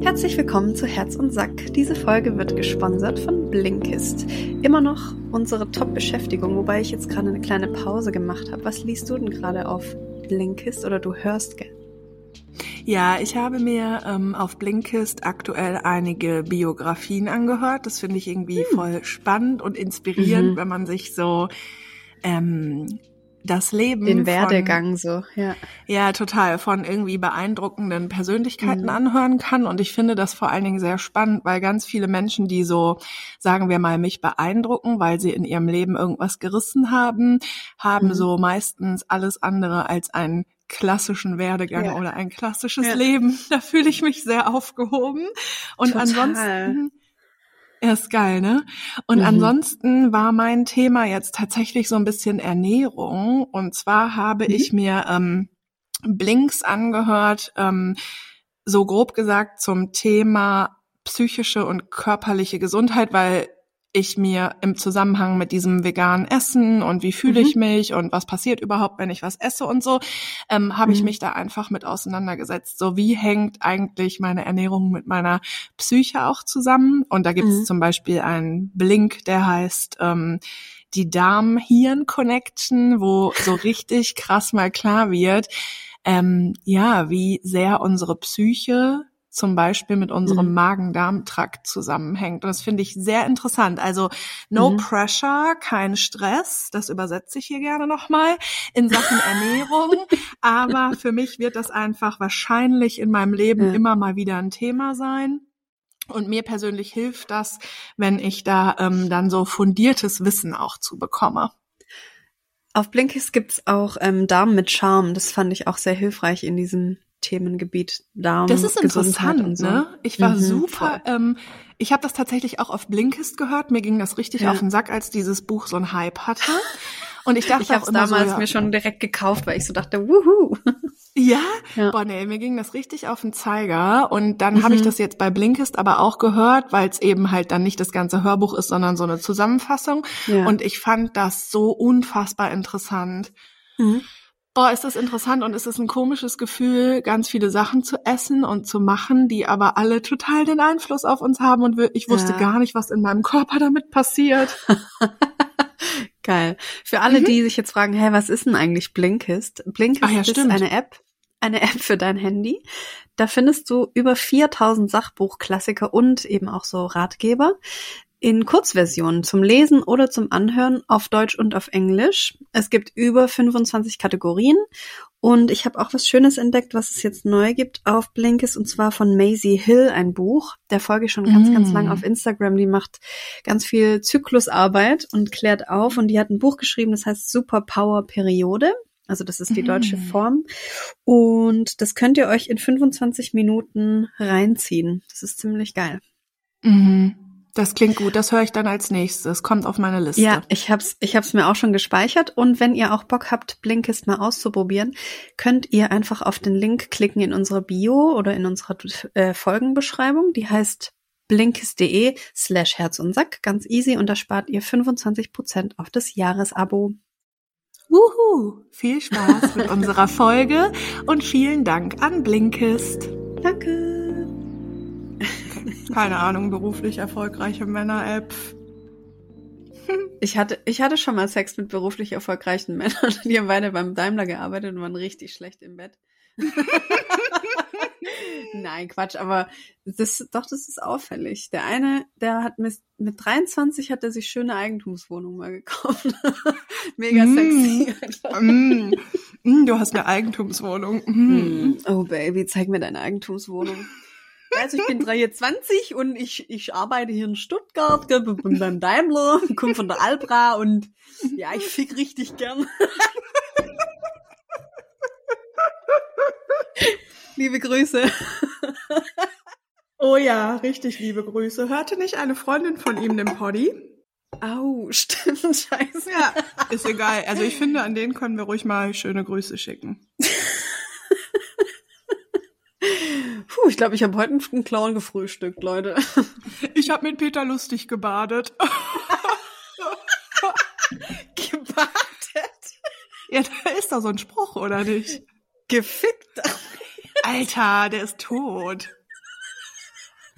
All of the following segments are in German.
Herzlich willkommen zu Herz und Sack. Diese Folge wird gesponsert von Blinkist. Immer noch unsere Top-Beschäftigung, wobei ich jetzt gerade eine kleine Pause gemacht habe. Was liest du denn gerade auf Blinkist oder du hörst gern? Ja, ich habe mir ähm, auf Blinkist aktuell einige Biografien angehört. Das finde ich irgendwie hm. voll spannend und inspirierend, mhm. wenn man sich so ähm, das Leben. Den Werdegang von, so, ja. Ja, total, von irgendwie beeindruckenden Persönlichkeiten mhm. anhören kann. Und ich finde das vor allen Dingen sehr spannend, weil ganz viele Menschen, die so, sagen wir mal, mich beeindrucken, weil sie in ihrem Leben irgendwas gerissen haben, haben mhm. so meistens alles andere als einen klassischen Werdegang ja. oder ein klassisches ja. Leben. Da fühle ich mich sehr aufgehoben. Und Total. ansonsten er ist geil, ne? Und mhm. ansonsten war mein Thema jetzt tatsächlich so ein bisschen Ernährung. Und zwar habe mhm. ich mir ähm, Blinks angehört, ähm, so grob gesagt zum Thema psychische und körperliche Gesundheit, weil ich mir im Zusammenhang mit diesem veganen Essen und wie fühle ich mhm. mich und was passiert überhaupt, wenn ich was esse und so, ähm, habe mhm. ich mich da einfach mit auseinandergesetzt. So wie hängt eigentlich meine Ernährung mit meiner Psyche auch zusammen? Und da gibt es mhm. zum Beispiel einen Blink, der heißt ähm, die Darm-Hirn-Connection, wo so richtig krass mal klar wird, ähm, ja, wie sehr unsere Psyche zum Beispiel mit unserem mhm. Magen-Darm-Trakt zusammenhängt. Und das finde ich sehr interessant. Also no mhm. pressure, kein Stress, das übersetze ich hier gerne nochmal in Sachen Ernährung. Aber für mich wird das einfach wahrscheinlich in meinem Leben ja. immer mal wieder ein Thema sein. Und mir persönlich hilft das, wenn ich da ähm, dann so fundiertes Wissen auch zu bekomme. Auf Blinkist gibt's auch ähm, Darm mit Charme. Das fand ich auch sehr hilfreich in diesem Themengebiet Darm. Das ist interessant, so. ne? Ich war mhm, super. Ähm, ich habe das tatsächlich auch auf Blinkist gehört. Mir ging das richtig ja. auf den Sack, als dieses Buch so einen Hype hatte. Und ich dachte ich habe es damals so, ja, mir schon direkt gekauft, weil ich so dachte, wuhu. Ja? ja? Boah, nee, mir ging das richtig auf den Zeiger. Und dann mhm. habe ich das jetzt bei Blinkist aber auch gehört, weil es eben halt dann nicht das ganze Hörbuch ist, sondern so eine Zusammenfassung. Ja. Und ich fand das so unfassbar interessant. Mhm boah, ist das interessant und es ist ein komisches Gefühl, ganz viele Sachen zu essen und zu machen, die aber alle total den Einfluss auf uns haben und ich wusste ja. gar nicht, was in meinem Körper damit passiert. Geil. Für alle, mhm. die sich jetzt fragen, hey, was ist denn eigentlich Blinkist? Blinkist ja, ist stimmt. eine App, eine App für dein Handy. Da findest du über 4000 Sachbuchklassiker und eben auch so Ratgeber in Kurzversionen zum Lesen oder zum Anhören auf Deutsch und auf Englisch. Es gibt über 25 Kategorien und ich habe auch was Schönes entdeckt, was es jetzt neu gibt auf Blinkist und zwar von Maisie Hill, ein Buch. Der folge ich schon ganz, mm. ganz lang auf Instagram. Die macht ganz viel Zyklusarbeit und klärt auf und die hat ein Buch geschrieben, das heißt Superpower Periode. Also das ist die deutsche mm. Form. Und das könnt ihr euch in 25 Minuten reinziehen. Das ist ziemlich geil. Mhm. Das klingt gut, das höre ich dann als nächstes. Kommt auf meine Liste. Ja, ich hab's, ich hab's mir auch schon gespeichert. Und wenn ihr auch Bock habt, Blinkist mal auszuprobieren, könnt ihr einfach auf den Link klicken in unserer Bio oder in unserer äh, Folgenbeschreibung. Die heißt blinkist.de slash Herz und Sack. Ganz easy und da spart ihr 25 Prozent auf das Jahresabo. Wuhu! Viel Spaß mit unserer Folge und vielen Dank an Blinkist. Danke keine Ahnung, beruflich erfolgreiche Männer-App. Ich hatte, ich hatte schon mal Sex mit beruflich erfolgreichen Männern. Die haben beide beim Daimler gearbeitet und waren richtig schlecht im Bett. Nein, Quatsch, aber das, doch, das ist auffällig. Der eine, der hat mit, mit 23 hat er sich schöne Eigentumswohnung mal gekauft. Mega mm. sexy. Mm. Mm, du hast eine Eigentumswohnung. Mm. mm. Oh Baby, zeig mir deine Eigentumswohnung. Also ich bin 23 und ich, ich arbeite hier in Stuttgart, gell, bin beim Daimler, komme von der Albra und ja, ich fick richtig gern. liebe Grüße. Oh ja, richtig liebe Grüße. Hörte nicht eine Freundin von ihm den Poddy? Au, stimmt, scheiße. Ja, ist egal. Also ich finde, an denen können wir ruhig mal schöne Grüße schicken. Puh, ich glaube, ich habe heute einen Clown gefrühstückt, Leute. Ich habe mit Peter lustig gebadet. gebadet? Ja, da ist doch so ein Spruch, oder nicht? Gefickt. Alter, der ist tot.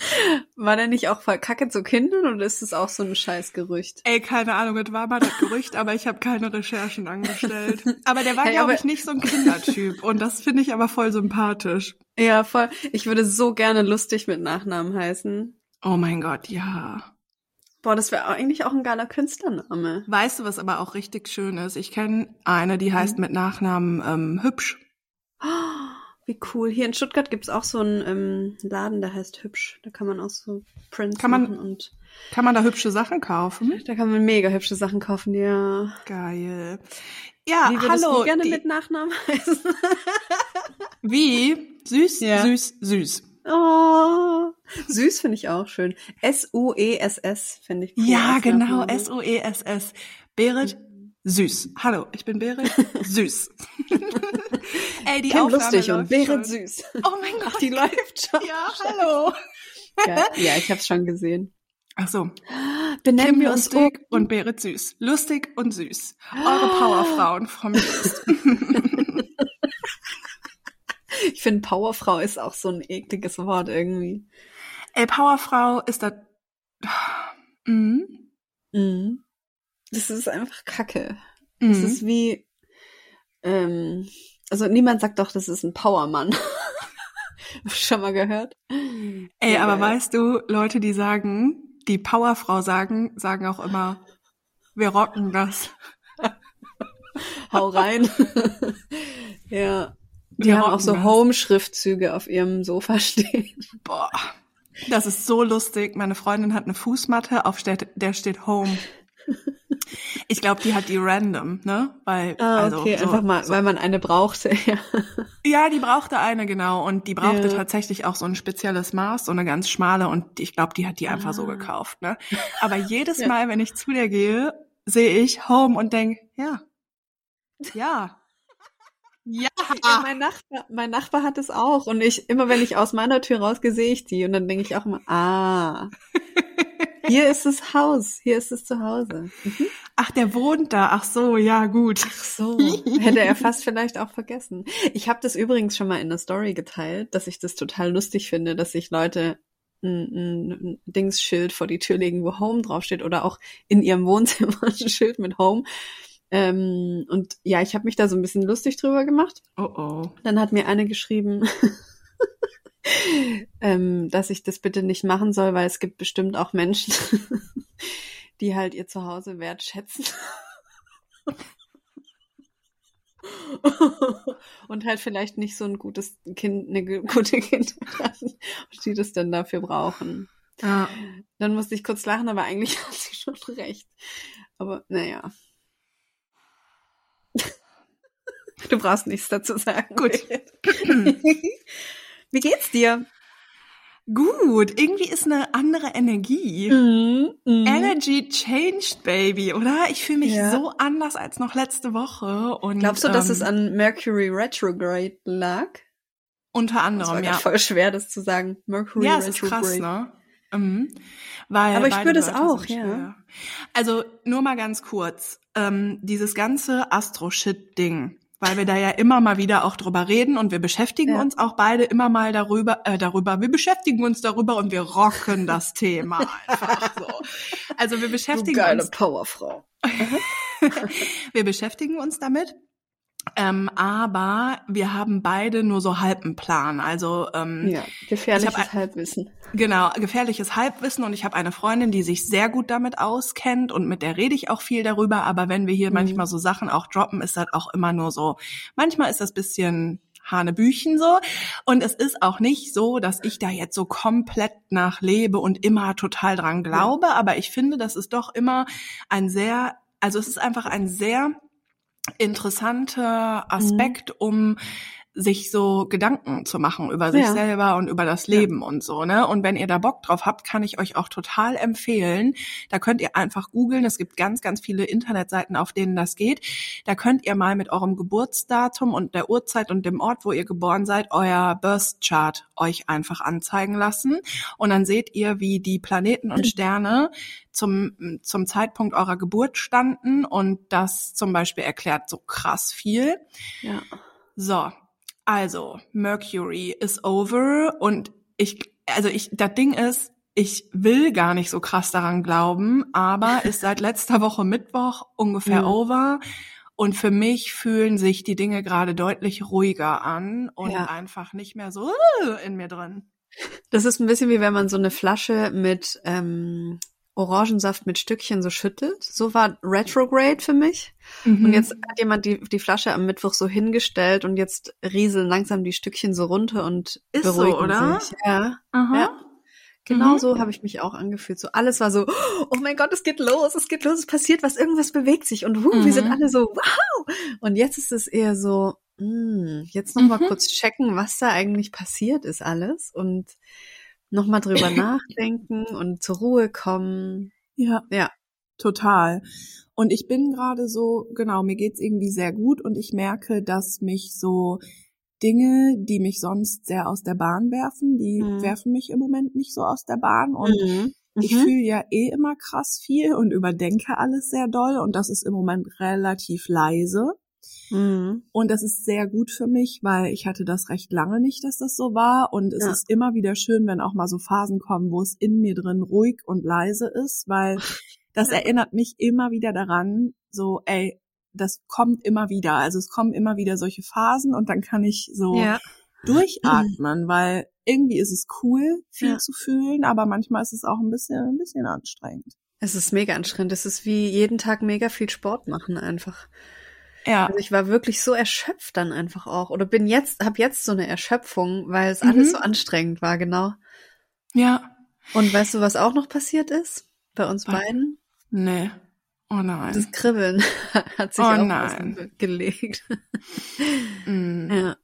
War der nicht auch verkacke zu Kindern oder ist das auch so ein Scheißgerücht? Ey, keine Ahnung, das war mal das Gerücht, aber ich habe keine Recherchen angestellt. Aber der war, hey, glaube ich, nicht so ein Kindertyp und das finde ich aber voll sympathisch. Ja, voll. Ich würde so gerne lustig mit Nachnamen heißen. Oh mein Gott, ja. Boah, das wäre eigentlich auch ein geiler Künstlername. Weißt du, was aber auch richtig schön ist? Ich kenne eine, die heißt mhm. mit Nachnamen ähm, Hübsch. Oh, wie cool. Hier in Stuttgart gibt's auch so einen ähm, Laden, der heißt Hübsch. Da kann man auch so Prints kann man, machen und. Kann man da hübsche Sachen kaufen? Da kann man mega hübsche Sachen kaufen, ja. Geil. Ja, wie hallo. Du gerne die... mit Nachnamen heißen? wie? Süß, ja. süß, süß. Oh, süß finde ich auch schön. S-U-E-S-S finde ich. Ja, genau, S-U-E-S-S. Berit, süß. Hallo, ich bin Berit, süß. Ey, die Kim Aufnahme lustig und Berit süß. Oh mein Gott. Die läuft schon. Ja, hallo. Ja, ja ich habe schon gesehen. Ach so. Benennen Kim wir uns lustig und Berit süß. Lustig und süß. Eure Powerfrauen vom Just. Ich finde, Powerfrau ist auch so ein ekliges Wort irgendwie. Ey, Powerfrau ist das. Mhm. Mhm. Das ist einfach Kacke. Mhm. Das ist wie. Ähm, also niemand sagt doch, das ist ein Powermann. Schon mal gehört? Ey, aber ja. weißt du, Leute, die sagen, die Powerfrau sagen, sagen auch immer, wir rocken das. Hau rein. ja. Die haben auch so Home-Schriftzüge auf ihrem Sofa stehen. Boah. Das ist so lustig. Meine Freundin hat eine Fußmatte, auf der steht Home. Ich glaube, die hat die random, ne? Weil, ah, also, okay, so, einfach mal, so. weil man eine brauchte, ja. Ja, die brauchte eine, genau. Und die brauchte ja. tatsächlich auch so ein spezielles Maß, so eine ganz schmale. Und ich glaube, die hat die einfach ah. so gekauft, ne? Aber jedes ja. Mal, wenn ich zu der gehe, sehe ich Home und denk, ja, ja, ja. ja, mein Nachbar, mein Nachbar hat es auch. Und ich, immer wenn ich aus meiner Tür rausgehe, sehe ich die. Und dann denke ich auch immer, ah, hier ist das Haus, hier ist es zu Hause. Mhm. Ach, der wohnt da. Ach so, ja, gut. Ach so, hätte er fast vielleicht auch vergessen. Ich habe das übrigens schon mal in der Story geteilt, dass ich das total lustig finde, dass sich Leute ein, ein Dingsschild vor die Tür legen, wo Home draufsteht oder auch in ihrem Wohnzimmer ein Schild mit Home. Ähm, und ja, ich habe mich da so ein bisschen lustig drüber gemacht. Oh oh. Dann hat mir eine geschrieben, ähm, dass ich das bitte nicht machen soll, weil es gibt bestimmt auch Menschen, die halt ihr Zuhause wertschätzen. und halt vielleicht nicht so ein gutes Kind, eine gute Kindheit hatten die das dann dafür brauchen. Ja. Dann musste ich kurz lachen, aber eigentlich hat sie schon recht. Aber naja. Du brauchst nichts dazu sagen. Gut. Wie geht's dir? Gut, irgendwie ist eine andere Energie. Mm, mm. Energy changed, baby, oder? Ich fühle mich ja. so anders als noch letzte Woche. Und, Glaubst du, ähm, dass es an Mercury Retrograde lag? Unter anderem, das war ja. Voll schwer, das zu sagen. Mercury ja, Retrograde. Ja, ist krass, ne? Mhm. Weil Aber ich spüre das auch, ja. Also nur mal ganz kurz. Ähm, dieses ganze Astro-Shit-Ding weil wir da ja immer mal wieder auch drüber reden und wir beschäftigen ja. uns auch beide immer mal darüber, äh, darüber. Wir beschäftigen uns darüber und wir rocken das Thema einfach so. Also wir beschäftigen du geile uns. Powerfrau. wir beschäftigen uns damit ähm, aber wir haben beide nur so halben Plan. Also ähm, ja, gefährliches ein, Halbwissen. Genau, gefährliches Halbwissen. Und ich habe eine Freundin, die sich sehr gut damit auskennt und mit der rede ich auch viel darüber. Aber wenn wir hier mhm. manchmal so Sachen auch droppen, ist das auch immer nur so. Manchmal ist das bisschen Hanebüchen so. Und es ist auch nicht so, dass ich da jetzt so komplett nach lebe und immer total dran glaube. Ja. Aber ich finde, das ist doch immer ein sehr, also es ist einfach ein sehr interessanter Aspekt, mhm. um sich so Gedanken zu machen über sich ja. selber und über das Leben ja. und so, ne? Und wenn ihr da Bock drauf habt, kann ich euch auch total empfehlen. Da könnt ihr einfach googeln. Es gibt ganz, ganz viele Internetseiten, auf denen das geht. Da könnt ihr mal mit eurem Geburtsdatum und der Uhrzeit und dem Ort, wo ihr geboren seid, euer Birth Chart euch einfach anzeigen lassen. Und dann seht ihr, wie die Planeten und Sterne zum, zum Zeitpunkt eurer Geburt standen und das zum Beispiel erklärt so krass viel. Ja. So, also Mercury is over und ich also ich, das Ding ist, ich will gar nicht so krass daran glauben, aber ist seit letzter Woche Mittwoch ungefähr mhm. over. Und für mich fühlen sich die Dinge gerade deutlich ruhiger an und ja. einfach nicht mehr so äh, in mir drin. Das ist ein bisschen wie wenn man so eine Flasche mit ähm, Orangensaft mit Stückchen so schüttelt. So war Retrograde für mich. Mhm. Und jetzt hat jemand die, die Flasche am Mittwoch so hingestellt und jetzt rieseln langsam die Stückchen so runter und ist beruhigen so, oder? sich. Ja. Aha. ja. Genau mhm. so habe ich mich auch angefühlt. So alles war so, oh mein Gott, es geht los, es geht los, es passiert was, irgendwas bewegt sich und huh, mhm. wir sind mhm. alle so, wow. Und jetzt ist es eher so, mh, hm, jetzt noch mal mhm. kurz checken, was da eigentlich passiert ist alles und noch mal drüber nachdenken und zur Ruhe kommen. Ja. Ja. Total. Und ich bin gerade so, genau, mir geht's irgendwie sehr gut und ich merke, dass mich so Dinge, die mich sonst sehr aus der Bahn werfen, die mhm. werfen mich im Moment nicht so aus der Bahn und mhm. ich mhm. fühle ja eh immer krass viel und überdenke alles sehr doll und das ist im Moment relativ leise. Mhm. Und das ist sehr gut für mich, weil ich hatte das recht lange nicht, dass das so war. Und es ja. ist immer wieder schön, wenn auch mal so Phasen kommen, wo es in mir drin ruhig und leise ist, weil das ja. erinnert mich immer wieder daran, so, ey, das kommt immer wieder. Also es kommen immer wieder solche Phasen und dann kann ich so ja. durchatmen, weil irgendwie ist es cool, viel zu fühlen, aber manchmal ist es auch ein bisschen, ein bisschen anstrengend. Es ist mega anstrengend. Es ist wie jeden Tag mega viel Sport machen einfach. Ja. Also ich war wirklich so erschöpft dann einfach auch. Oder bin jetzt, hab jetzt so eine Erschöpfung, weil es mhm. alles so anstrengend war, genau. Ja. Und weißt du, was auch noch passiert ist? Bei uns beiden? Nee. Oh nein. Das Kribbeln hat sich oh auch nein. gelegt. mm. Ja.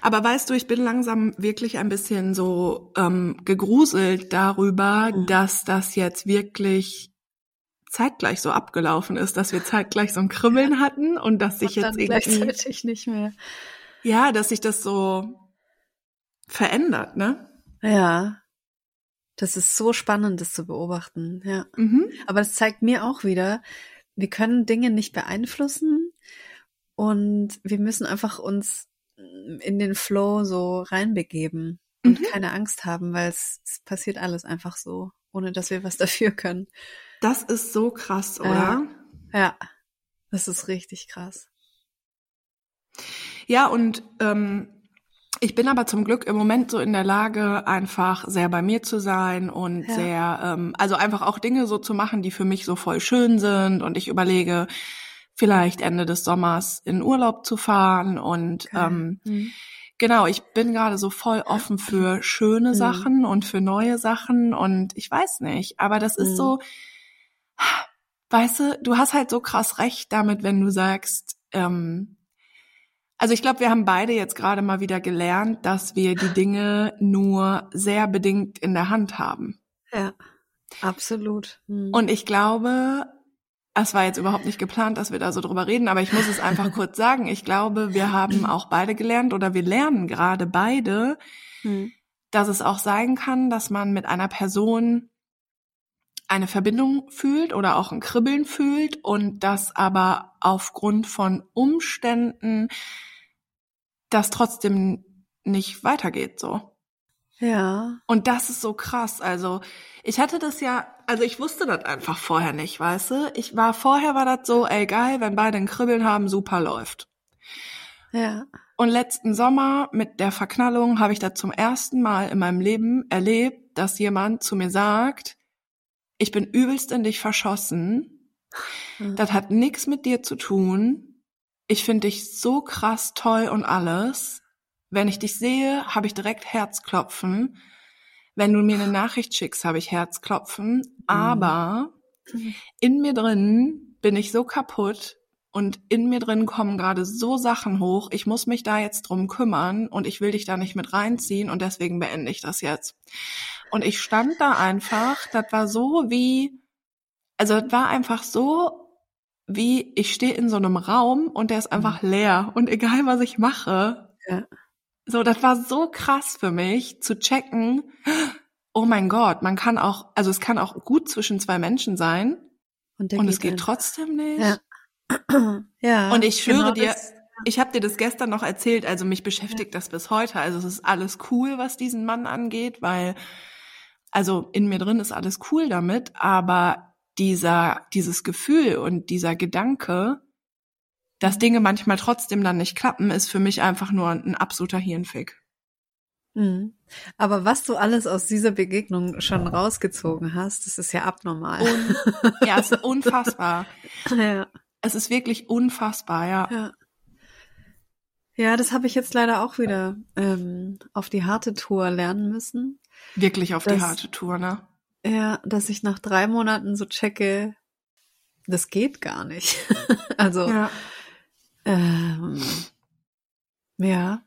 Aber weißt du, ich bin langsam wirklich ein bisschen so ähm, gegruselt darüber, mhm. dass das jetzt wirklich zeitgleich so abgelaufen ist, dass wir zeitgleich so ein Kribbeln hatten und dass sich jetzt irgendwie gleichzeitig nicht mehr. Ja, dass sich das so verändert, ne? Ja. Das ist so spannend, das zu beobachten, ja. Mhm. Aber es zeigt mir auch wieder, wir können Dinge nicht beeinflussen und wir müssen einfach uns in den Flow so reinbegeben und mhm. keine Angst haben, weil es, es, passiert alles einfach so, ohne dass wir was dafür können. Das ist so krass, oder? Ja, ja. das ist richtig krass. Ja, und ähm, ich bin aber zum Glück im Moment so in der Lage, einfach sehr bei mir zu sein und ja. sehr, ähm, also einfach auch Dinge so zu machen, die für mich so voll schön sind. Und ich überlege, vielleicht Ende des Sommers in Urlaub zu fahren. Und okay. ähm, mhm. genau, ich bin gerade so voll offen für schöne mhm. Sachen und für neue Sachen. Und ich weiß nicht, aber das ist mhm. so, weißt du, du hast halt so krass recht damit, wenn du sagst, ähm, also ich glaube, wir haben beide jetzt gerade mal wieder gelernt, dass wir die Dinge nur sehr bedingt in der Hand haben. Ja, absolut. Mhm. Und ich glaube, es war jetzt überhaupt nicht geplant, dass wir da so drüber reden, aber ich muss es einfach kurz sagen. Ich glaube, wir haben auch beide gelernt oder wir lernen gerade beide, mhm. dass es auch sein kann, dass man mit einer Person eine Verbindung fühlt oder auch ein Kribbeln fühlt und das aber aufgrund von Umständen das trotzdem nicht weitergeht so. Ja. Und das ist so krass. Also ich hatte das ja, also ich wusste das einfach vorher nicht, weißt du? Ich war vorher war das so, ey geil, wenn beide ein Kribbeln haben, super läuft. Ja. Und letzten Sommer mit der Verknallung habe ich das zum ersten Mal in meinem Leben erlebt, dass jemand zu mir sagt, ich bin übelst in dich verschossen. Mhm. Das hat nichts mit dir zu tun ich finde dich so krass toll und alles. Wenn ich dich sehe, habe ich direkt Herzklopfen. Wenn du mir eine Nachricht schickst, habe ich Herzklopfen. Mhm. Aber in mir drin bin ich so kaputt und in mir drin kommen gerade so Sachen hoch. Ich muss mich da jetzt drum kümmern und ich will dich da nicht mit reinziehen und deswegen beende ich das jetzt. Und ich stand da einfach, das war so wie, also das war einfach so wie ich stehe in so einem Raum und der ist einfach mhm. leer und egal was ich mache. Ja. So, das war so krass für mich zu checken. Oh mein Gott, man kann auch, also es kann auch gut zwischen zwei Menschen sein und, und es geht einfach. trotzdem nicht. Ja. ja und ich schwöre genau dir, das, ich habe dir das gestern noch erzählt, also mich beschäftigt ja. das bis heute. Also es ist alles cool, was diesen Mann angeht, weil also in mir drin ist alles cool damit, aber dieser dieses Gefühl und dieser Gedanke, dass Dinge manchmal trotzdem dann nicht klappen, ist für mich einfach nur ein absoluter Hirnfick. Mhm. Aber was du alles aus dieser Begegnung schon rausgezogen hast, das ist ja abnormal. Un ja, es ist unfassbar. Ja. Es ist wirklich unfassbar, ja. Ja, ja das habe ich jetzt leider auch wieder ähm, auf die harte Tour lernen müssen. Wirklich auf dass, die harte Tour, ne? Ja, dass ich nach drei Monaten so checke, das geht gar nicht. also ja. Ähm, ja.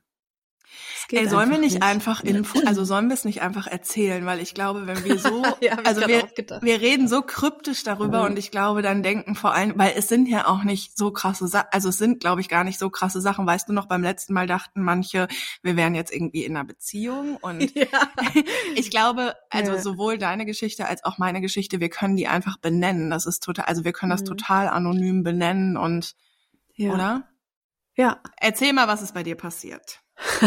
Ey, sollen wir nicht, nicht, einfach Info, also sollen wir es nicht einfach erzählen, weil ich glaube, wenn wir so, ja, also wir, wir reden so kryptisch darüber mhm. und ich glaube, dann denken vor allem, weil es sind ja auch nicht so krasse Sachen, also es sind, glaube ich, gar nicht so krasse Sachen. Weißt du noch, beim letzten Mal dachten manche, wir wären jetzt irgendwie in einer Beziehung und ja. ich glaube, also ja. sowohl deine Geschichte als auch meine Geschichte, wir können die einfach benennen. Das ist total, also wir können das mhm. total anonym benennen und, oder? Ja. Erzähl mal, was ist bei dir passiert.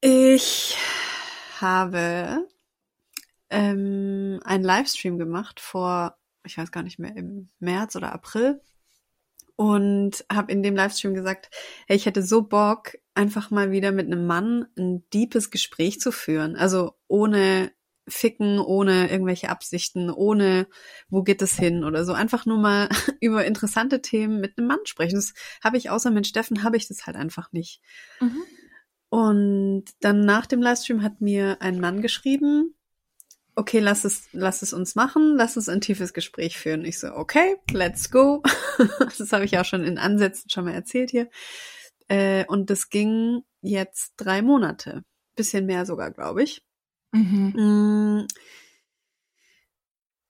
ich habe ähm, einen Livestream gemacht vor, ich weiß gar nicht mehr, im März oder April und habe in dem Livestream gesagt, hey, ich hätte so Bock, einfach mal wieder mit einem Mann ein deepes Gespräch zu führen. Also ohne ficken, ohne irgendwelche Absichten, ohne wo geht es hin oder so. Einfach nur mal über interessante Themen mit einem Mann sprechen. Das habe ich außer mit Steffen, habe ich das halt einfach nicht. Mhm. Und dann nach dem Livestream hat mir ein Mann geschrieben, okay, lass es, lass es uns machen, lass uns ein tiefes Gespräch führen. Ich so, okay, let's go. das habe ich auch schon in Ansätzen schon mal erzählt hier. Äh, und das ging jetzt drei Monate. Bisschen mehr sogar, glaube ich. Mhm. Mm.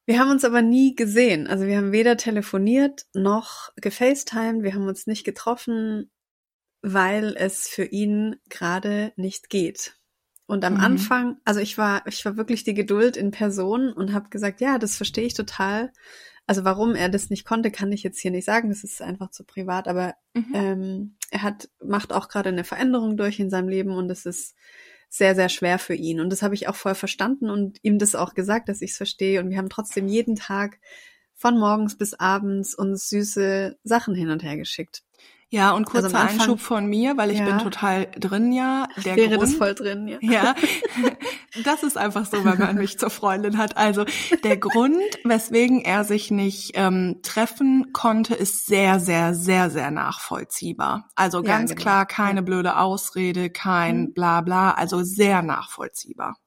Wir haben uns aber nie gesehen. Also wir haben weder telefoniert noch gefacetimed. Wir haben uns nicht getroffen, weil es für ihn gerade nicht geht. Und am mhm. Anfang, also ich war, ich war wirklich die Geduld in Person und habe gesagt, ja, das verstehe ich total. Also warum er das nicht konnte, kann ich jetzt hier nicht sagen. Das ist einfach zu privat. Aber mhm. ähm, er hat macht auch gerade eine Veränderung durch in seinem Leben und es ist sehr, sehr schwer für ihn. Und das habe ich auch voll verstanden und ihm das auch gesagt, dass ich es verstehe. Und wir haben trotzdem jeden Tag von morgens bis abends uns süße Sachen hin und her geschickt. Ja, und kurzer also Einschub von mir, weil ich ja. bin total drin, ja. Der Wäre Grund, das voll drin, ja. Ja, das ist einfach so, wenn man mich zur Freundin hat. Also der Grund, weswegen er sich nicht ähm, treffen konnte, ist sehr, sehr, sehr, sehr nachvollziehbar. Also ganz ja, genau. klar, keine blöde Ausrede, kein mhm. Blabla, also sehr nachvollziehbar.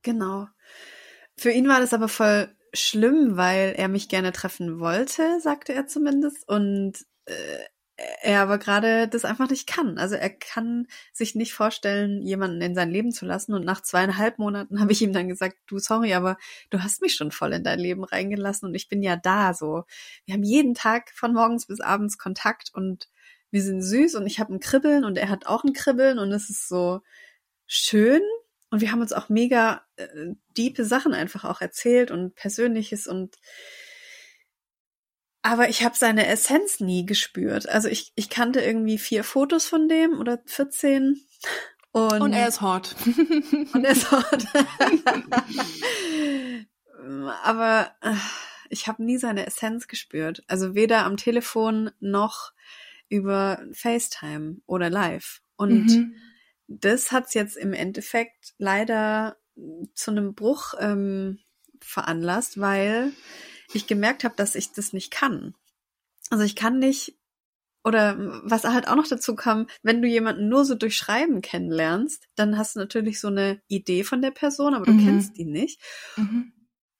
Genau. Für ihn war das aber voll schlimm, weil er mich gerne treffen wollte, sagte er zumindest. Und äh, er aber gerade das einfach nicht kann. Also er kann sich nicht vorstellen, jemanden in sein Leben zu lassen. Und nach zweieinhalb Monaten habe ich ihm dann gesagt, du, sorry, aber du hast mich schon voll in dein Leben reingelassen und ich bin ja da so. Wir haben jeden Tag von morgens bis abends Kontakt und wir sind süß und ich habe ein Kribbeln und er hat auch ein Kribbeln und es ist so schön. Und wir haben uns auch mega äh, diepe Sachen einfach auch erzählt und Persönliches und aber ich habe seine Essenz nie gespürt. Also ich, ich kannte irgendwie vier Fotos von dem oder 14. Und, und er ist hot. und er ist hot. Aber äh, ich habe nie seine Essenz gespürt. Also weder am Telefon noch über FaceTime oder live. Und mhm. das hat's jetzt im Endeffekt leider zu einem Bruch ähm, veranlasst, weil ich gemerkt habe, dass ich das nicht kann. Also ich kann nicht, oder was halt auch noch dazu kam, wenn du jemanden nur so durch Schreiben kennenlernst, dann hast du natürlich so eine Idee von der Person, aber du mhm. kennst ihn nicht. Mhm.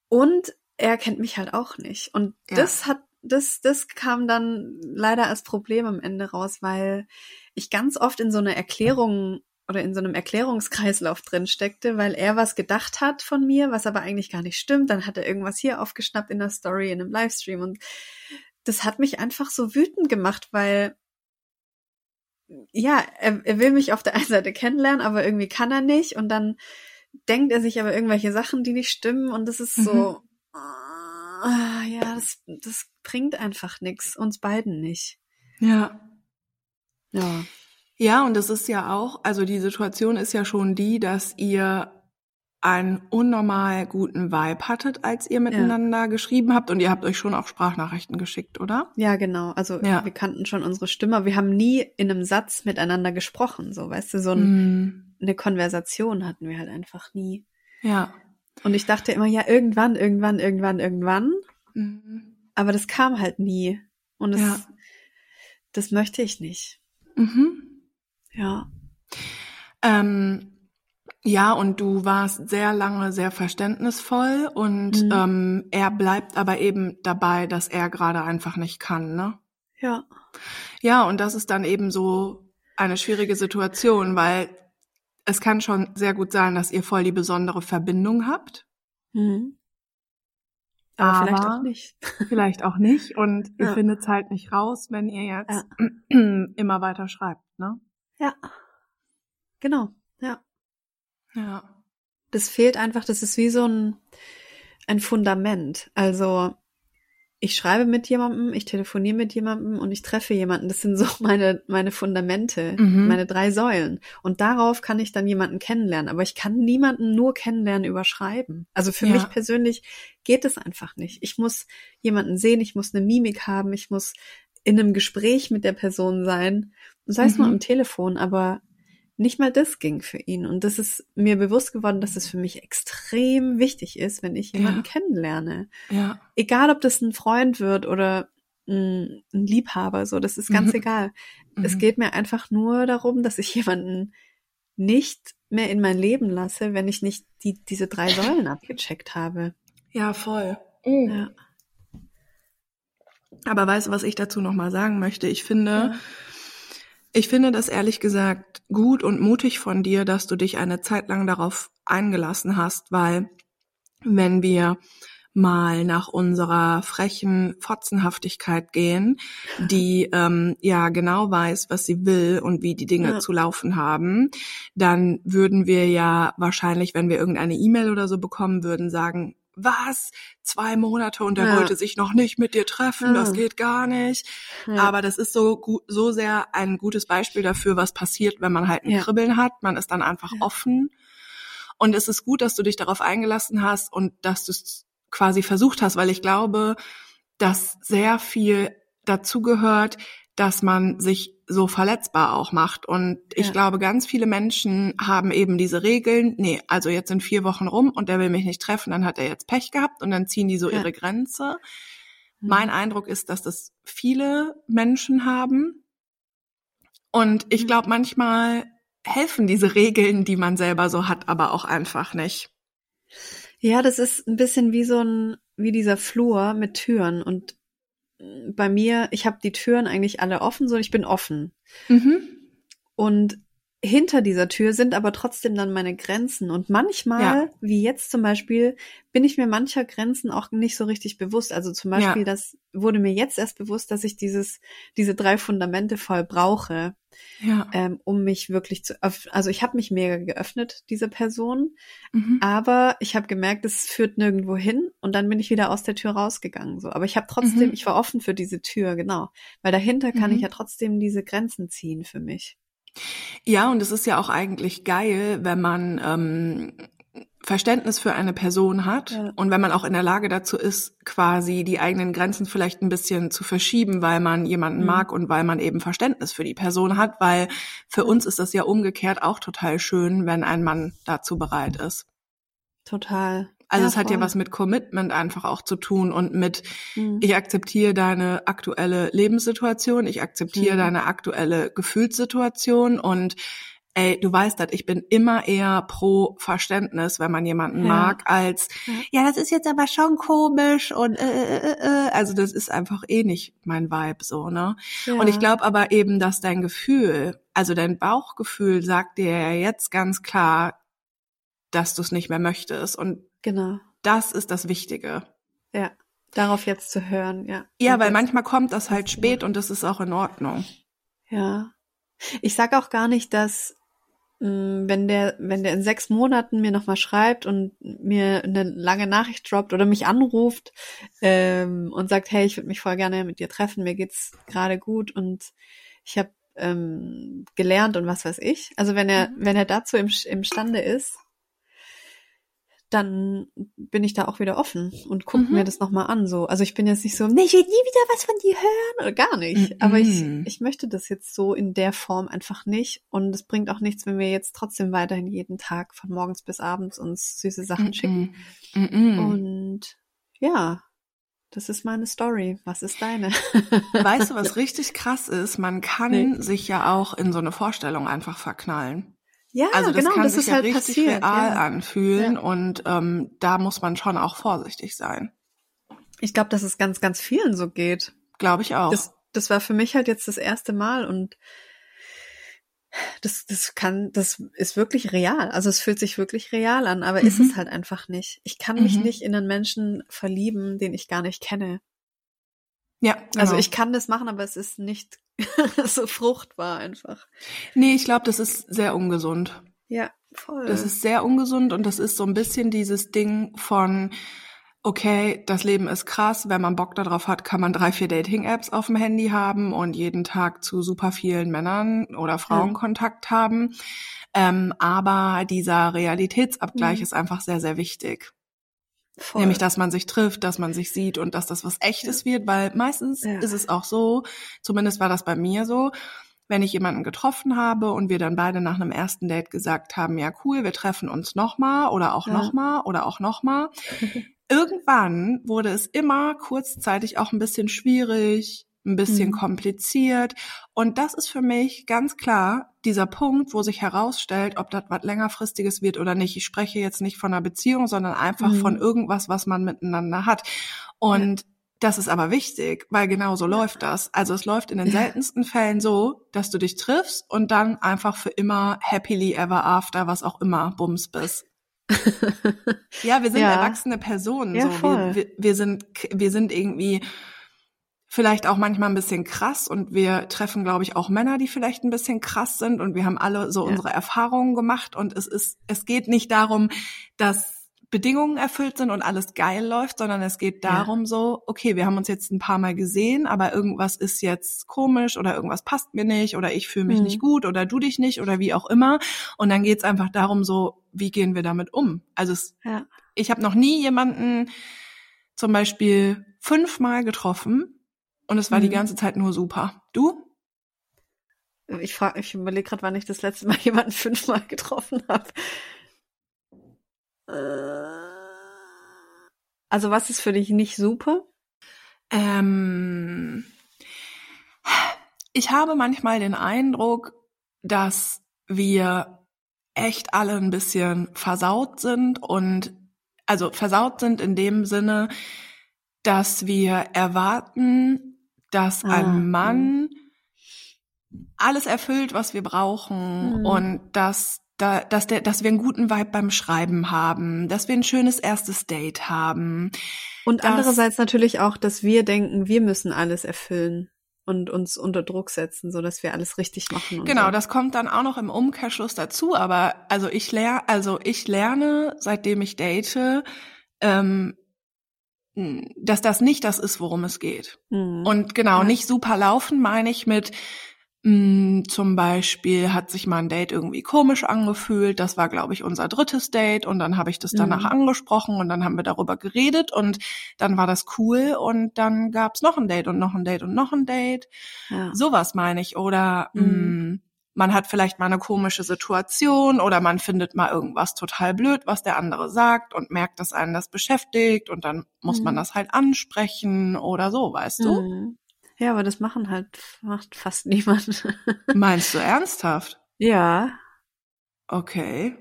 Und er kennt mich halt auch nicht. Und ja. das hat, das, das kam dann leider als Problem am Ende raus, weil ich ganz oft in so eine Erklärung oder in so einem Erklärungskreislauf drin steckte, weil er was gedacht hat von mir, was aber eigentlich gar nicht stimmt. Dann hat er irgendwas hier aufgeschnappt in der Story, in einem Livestream und das hat mich einfach so wütend gemacht, weil ja, er, er will mich auf der einen Seite kennenlernen, aber irgendwie kann er nicht und dann denkt er sich aber irgendwelche Sachen, die nicht stimmen und das ist so, mhm. uh, ja, das, das bringt einfach nichts, uns beiden nicht. Ja. Ja. Ja, und es ist ja auch, also die Situation ist ja schon die, dass ihr einen unnormal guten Vibe hattet, als ihr miteinander ja. geschrieben habt und ihr habt euch schon auch Sprachnachrichten geschickt, oder? Ja, genau. Also ja. wir kannten schon unsere Stimme. Wir haben nie in einem Satz miteinander gesprochen, so weißt du, so ein, mm. eine Konversation hatten wir halt einfach nie. Ja. Und ich dachte immer, ja, irgendwann, irgendwann, irgendwann, irgendwann. Mhm. Aber das kam halt nie. Und das, ja. das möchte ich nicht. Mhm. Ja. Ähm, ja, und du warst sehr lange sehr verständnisvoll und mhm. ähm, er bleibt aber eben dabei, dass er gerade einfach nicht kann, ne? Ja. Ja, und das ist dann eben so eine schwierige Situation, weil es kann schon sehr gut sein, dass ihr voll die besondere Verbindung habt. Mhm. Aber, aber, vielleicht auch nicht. Vielleicht auch nicht. Und ja. ihr findet es halt nicht raus, wenn ihr jetzt ja. immer weiter schreibt, ne? Ja. Genau, ja. Ja. Das fehlt einfach, das ist wie so ein, ein Fundament. Also ich schreibe mit jemandem, ich telefoniere mit jemandem und ich treffe jemanden. Das sind so meine, meine Fundamente, mhm. meine drei Säulen. Und darauf kann ich dann jemanden kennenlernen. Aber ich kann niemanden nur kennenlernen über Schreiben. Also für ja. mich persönlich geht es einfach nicht. Ich muss jemanden sehen, ich muss eine Mimik haben, ich muss in einem Gespräch mit der Person sein. Sei es mhm. nur am Telefon, aber nicht mal das ging für ihn. Und das ist mir bewusst geworden, dass es für mich extrem wichtig ist, wenn ich jemanden ja. kennenlerne. Ja. Egal, ob das ein Freund wird oder ein, ein Liebhaber, so, das ist ganz mhm. egal. Mhm. Es geht mir einfach nur darum, dass ich jemanden nicht mehr in mein Leben lasse, wenn ich nicht die, diese drei Säulen abgecheckt habe. Ja, voll. Mhm. Ja. Aber weißt du, was ich dazu nochmal sagen möchte? Ich finde, ja ich finde das ehrlich gesagt gut und mutig von dir, dass du dich eine Zeit lang darauf eingelassen hast, weil wenn wir mal nach unserer frechen Fotzenhaftigkeit gehen, die ähm, ja genau weiß, was sie will und wie die Dinge ja. zu laufen haben, dann würden wir ja wahrscheinlich, wenn wir irgendeine E-Mail oder so bekommen würden, sagen, was? Zwei Monate und er ja. wollte sich noch nicht mit dir treffen, ja. das geht gar nicht. Ja. Aber das ist so gut, so sehr ein gutes Beispiel dafür, was passiert, wenn man halt ein Kribbeln hat. Man ist dann einfach offen. Und es ist gut, dass du dich darauf eingelassen hast und dass du es quasi versucht hast, weil ich glaube, dass sehr viel dazugehört, dass man sich so verletzbar auch macht. Und ich ja. glaube, ganz viele Menschen haben eben diese Regeln, nee, also jetzt sind vier Wochen rum und der will mich nicht treffen, dann hat er jetzt Pech gehabt und dann ziehen die so ja. ihre Grenze. Mhm. Mein Eindruck ist, dass das viele Menschen haben. Und ich mhm. glaube, manchmal helfen diese Regeln, die man selber so hat, aber auch einfach nicht. Ja, das ist ein bisschen wie so ein, wie dieser Flur mit Türen und bei mir, ich habe die Türen eigentlich alle offen, so ich bin offen. Mhm. Und hinter dieser Tür sind aber trotzdem dann meine Grenzen. Und manchmal, ja. wie jetzt zum Beispiel, bin ich mir mancher Grenzen auch nicht so richtig bewusst. Also zum Beispiel, ja. das wurde mir jetzt erst bewusst, dass ich dieses, diese drei Fundamente voll brauche, ja. ähm, um mich wirklich zu öffnen. Also ich habe mich mega geöffnet, diese Person, mhm. aber ich habe gemerkt, es führt nirgendwo hin und dann bin ich wieder aus der Tür rausgegangen. So, aber ich habe trotzdem, mhm. ich war offen für diese Tür, genau, weil dahinter kann mhm. ich ja trotzdem diese Grenzen ziehen für mich. Ja, und es ist ja auch eigentlich geil, wenn man ähm, Verständnis für eine Person hat ja. und wenn man auch in der Lage dazu ist, quasi die eigenen Grenzen vielleicht ein bisschen zu verschieben, weil man jemanden mhm. mag und weil man eben Verständnis für die Person hat, weil für uns ist das ja umgekehrt auch total schön, wenn ein Mann dazu bereit ist. Total. Also ja, es hat ja was mit Commitment einfach auch zu tun und mit, mhm. ich akzeptiere deine aktuelle Lebenssituation, ich akzeptiere mhm. deine aktuelle Gefühlssituation und ey, du weißt das, ich bin immer eher pro Verständnis, wenn man jemanden ja. mag, als ja. das ist jetzt aber schon komisch und äh, äh, äh, äh. also das ist einfach eh nicht mein Vibe so, ne? Ja. Und ich glaube aber eben, dass dein Gefühl, also dein Bauchgefühl sagt dir ja jetzt ganz klar, dass du es nicht mehr möchtest und Genau. Das ist das Wichtige. Ja, darauf jetzt zu hören, ja. Ja, weil manchmal kommt das halt spät und das ist auch in Ordnung. Ja. Ich sag auch gar nicht, dass mm, wenn der, wenn der in sechs Monaten mir nochmal schreibt und mir eine lange Nachricht droppt oder mich anruft ähm, und sagt, hey, ich würde mich voll gerne mit dir treffen, mir geht's gerade gut und ich habe ähm, gelernt und was weiß ich. Also wenn er, mhm. wenn er dazu im, imstande ist, dann bin ich da auch wieder offen und gucke mhm. mir das nochmal an. So. Also ich bin jetzt nicht so, nee, ich will nie wieder was von dir hören oder gar nicht. Mhm. Aber ich, ich möchte das jetzt so in der Form einfach nicht. Und es bringt auch nichts, wenn wir jetzt trotzdem weiterhin jeden Tag von morgens bis abends uns süße Sachen mhm. schicken. Mhm. Und ja, das ist meine Story. Was ist deine? Weißt du, was richtig krass ist? Man kann nee. sich ja auch in so eine Vorstellung einfach verknallen. Ja, also das genau, kann das sich ist ja halt richtig passiert, real ja. anfühlen ja. und ähm, da muss man schon auch vorsichtig sein. Ich glaube, dass es ganz, ganz vielen so geht. Glaube ich auch. Das, das war für mich halt jetzt das erste Mal und das, das kann, das ist wirklich real. Also es fühlt sich wirklich real an, aber mhm. ist es mhm. halt einfach nicht. Ich kann mich mhm. nicht in einen Menschen verlieben, den ich gar nicht kenne. Ja. Genau. Also ich kann das machen, aber es ist nicht so fruchtbar einfach. Nee, ich glaube, das ist sehr ungesund. Ja, voll. Das ist sehr ungesund und das ist so ein bisschen dieses Ding von, okay, das Leben ist krass, wenn man Bock darauf hat, kann man drei, vier Dating-Apps auf dem Handy haben und jeden Tag zu super vielen Männern oder Frauen ja. Kontakt haben. Ähm, aber dieser Realitätsabgleich mhm. ist einfach sehr, sehr wichtig. Voll. Nämlich, dass man sich trifft, dass man sich sieht und dass das was Echtes wird, weil meistens ja. ist es auch so, zumindest war das bei mir so, wenn ich jemanden getroffen habe und wir dann beide nach einem ersten Date gesagt haben, ja cool, wir treffen uns nochmal oder auch ja. nochmal oder auch nochmal, Irgendwann wurde es immer kurzzeitig auch ein bisschen schwierig, ein bisschen mhm. kompliziert. Und das ist für mich ganz klar dieser Punkt, wo sich herausstellt, ob das was längerfristiges wird oder nicht. Ich spreche jetzt nicht von einer Beziehung, sondern einfach mhm. von irgendwas, was man miteinander hat. Und ja. das ist aber wichtig, weil genau so läuft das. Also es läuft in den seltensten Fällen so, dass du dich triffst und dann einfach für immer happily ever after, was auch immer, Bums bist. ja, wir sind ja. erwachsene Personen. Ja, so. Wir, wir, wir, sind, wir sind irgendwie vielleicht auch manchmal ein bisschen krass und wir treffen, glaube ich, auch Männer, die vielleicht ein bisschen krass sind und wir haben alle so ja. unsere Erfahrungen gemacht und es ist, es geht nicht darum, dass Bedingungen erfüllt sind und alles geil läuft, sondern es geht darum ja. so, okay, wir haben uns jetzt ein paar Mal gesehen, aber irgendwas ist jetzt komisch oder irgendwas passt mir nicht oder ich fühle mich mhm. nicht gut oder du dich nicht oder wie auch immer. Und dann geht es einfach darum so, wie gehen wir damit um? Also es, ja. ich habe noch nie jemanden zum Beispiel fünfmal getroffen und es war mhm. die ganze Zeit nur super. Du? Ich frage, ich überlege gerade, wann ich das letzte Mal jemanden fünfmal getroffen habe. Äh, also was ist für dich nicht super? Ähm, ich habe manchmal den Eindruck, dass wir echt alle ein bisschen versaut sind und also versaut sind in dem Sinne, dass wir erwarten, dass ein ah, Mann alles erfüllt, was wir brauchen mhm. und dass da, dass, der, dass wir einen guten Vibe beim Schreiben haben, dass wir ein schönes erstes Date haben. Und andererseits natürlich auch, dass wir denken, wir müssen alles erfüllen und uns unter Druck setzen, so dass wir alles richtig machen. genau, so. das kommt dann auch noch im Umkehrschluss dazu. Aber also ich lerne, also ich lerne, seitdem ich date, ähm, dass das nicht das ist, worum es geht. Mhm. Und genau, ja. nicht super laufen meine ich mit Mm, zum Beispiel hat sich mal ein Date irgendwie komisch angefühlt. Das war, glaube ich, unser drittes Date. Und dann habe ich das danach mhm. angesprochen und dann haben wir darüber geredet und dann war das cool und dann gab's noch ein Date und noch ein Date und noch ein Date. Ja. Sowas meine ich. Oder mhm. mh, mm, man hat vielleicht mal eine komische Situation oder man findet mal irgendwas total blöd, was der andere sagt und merkt, dass einen das beschäftigt und dann muss mhm. man das halt ansprechen oder so, weißt du? Mhm. Ja, aber das machen halt, macht fast niemand. Meinst du ernsthaft? Ja. Okay.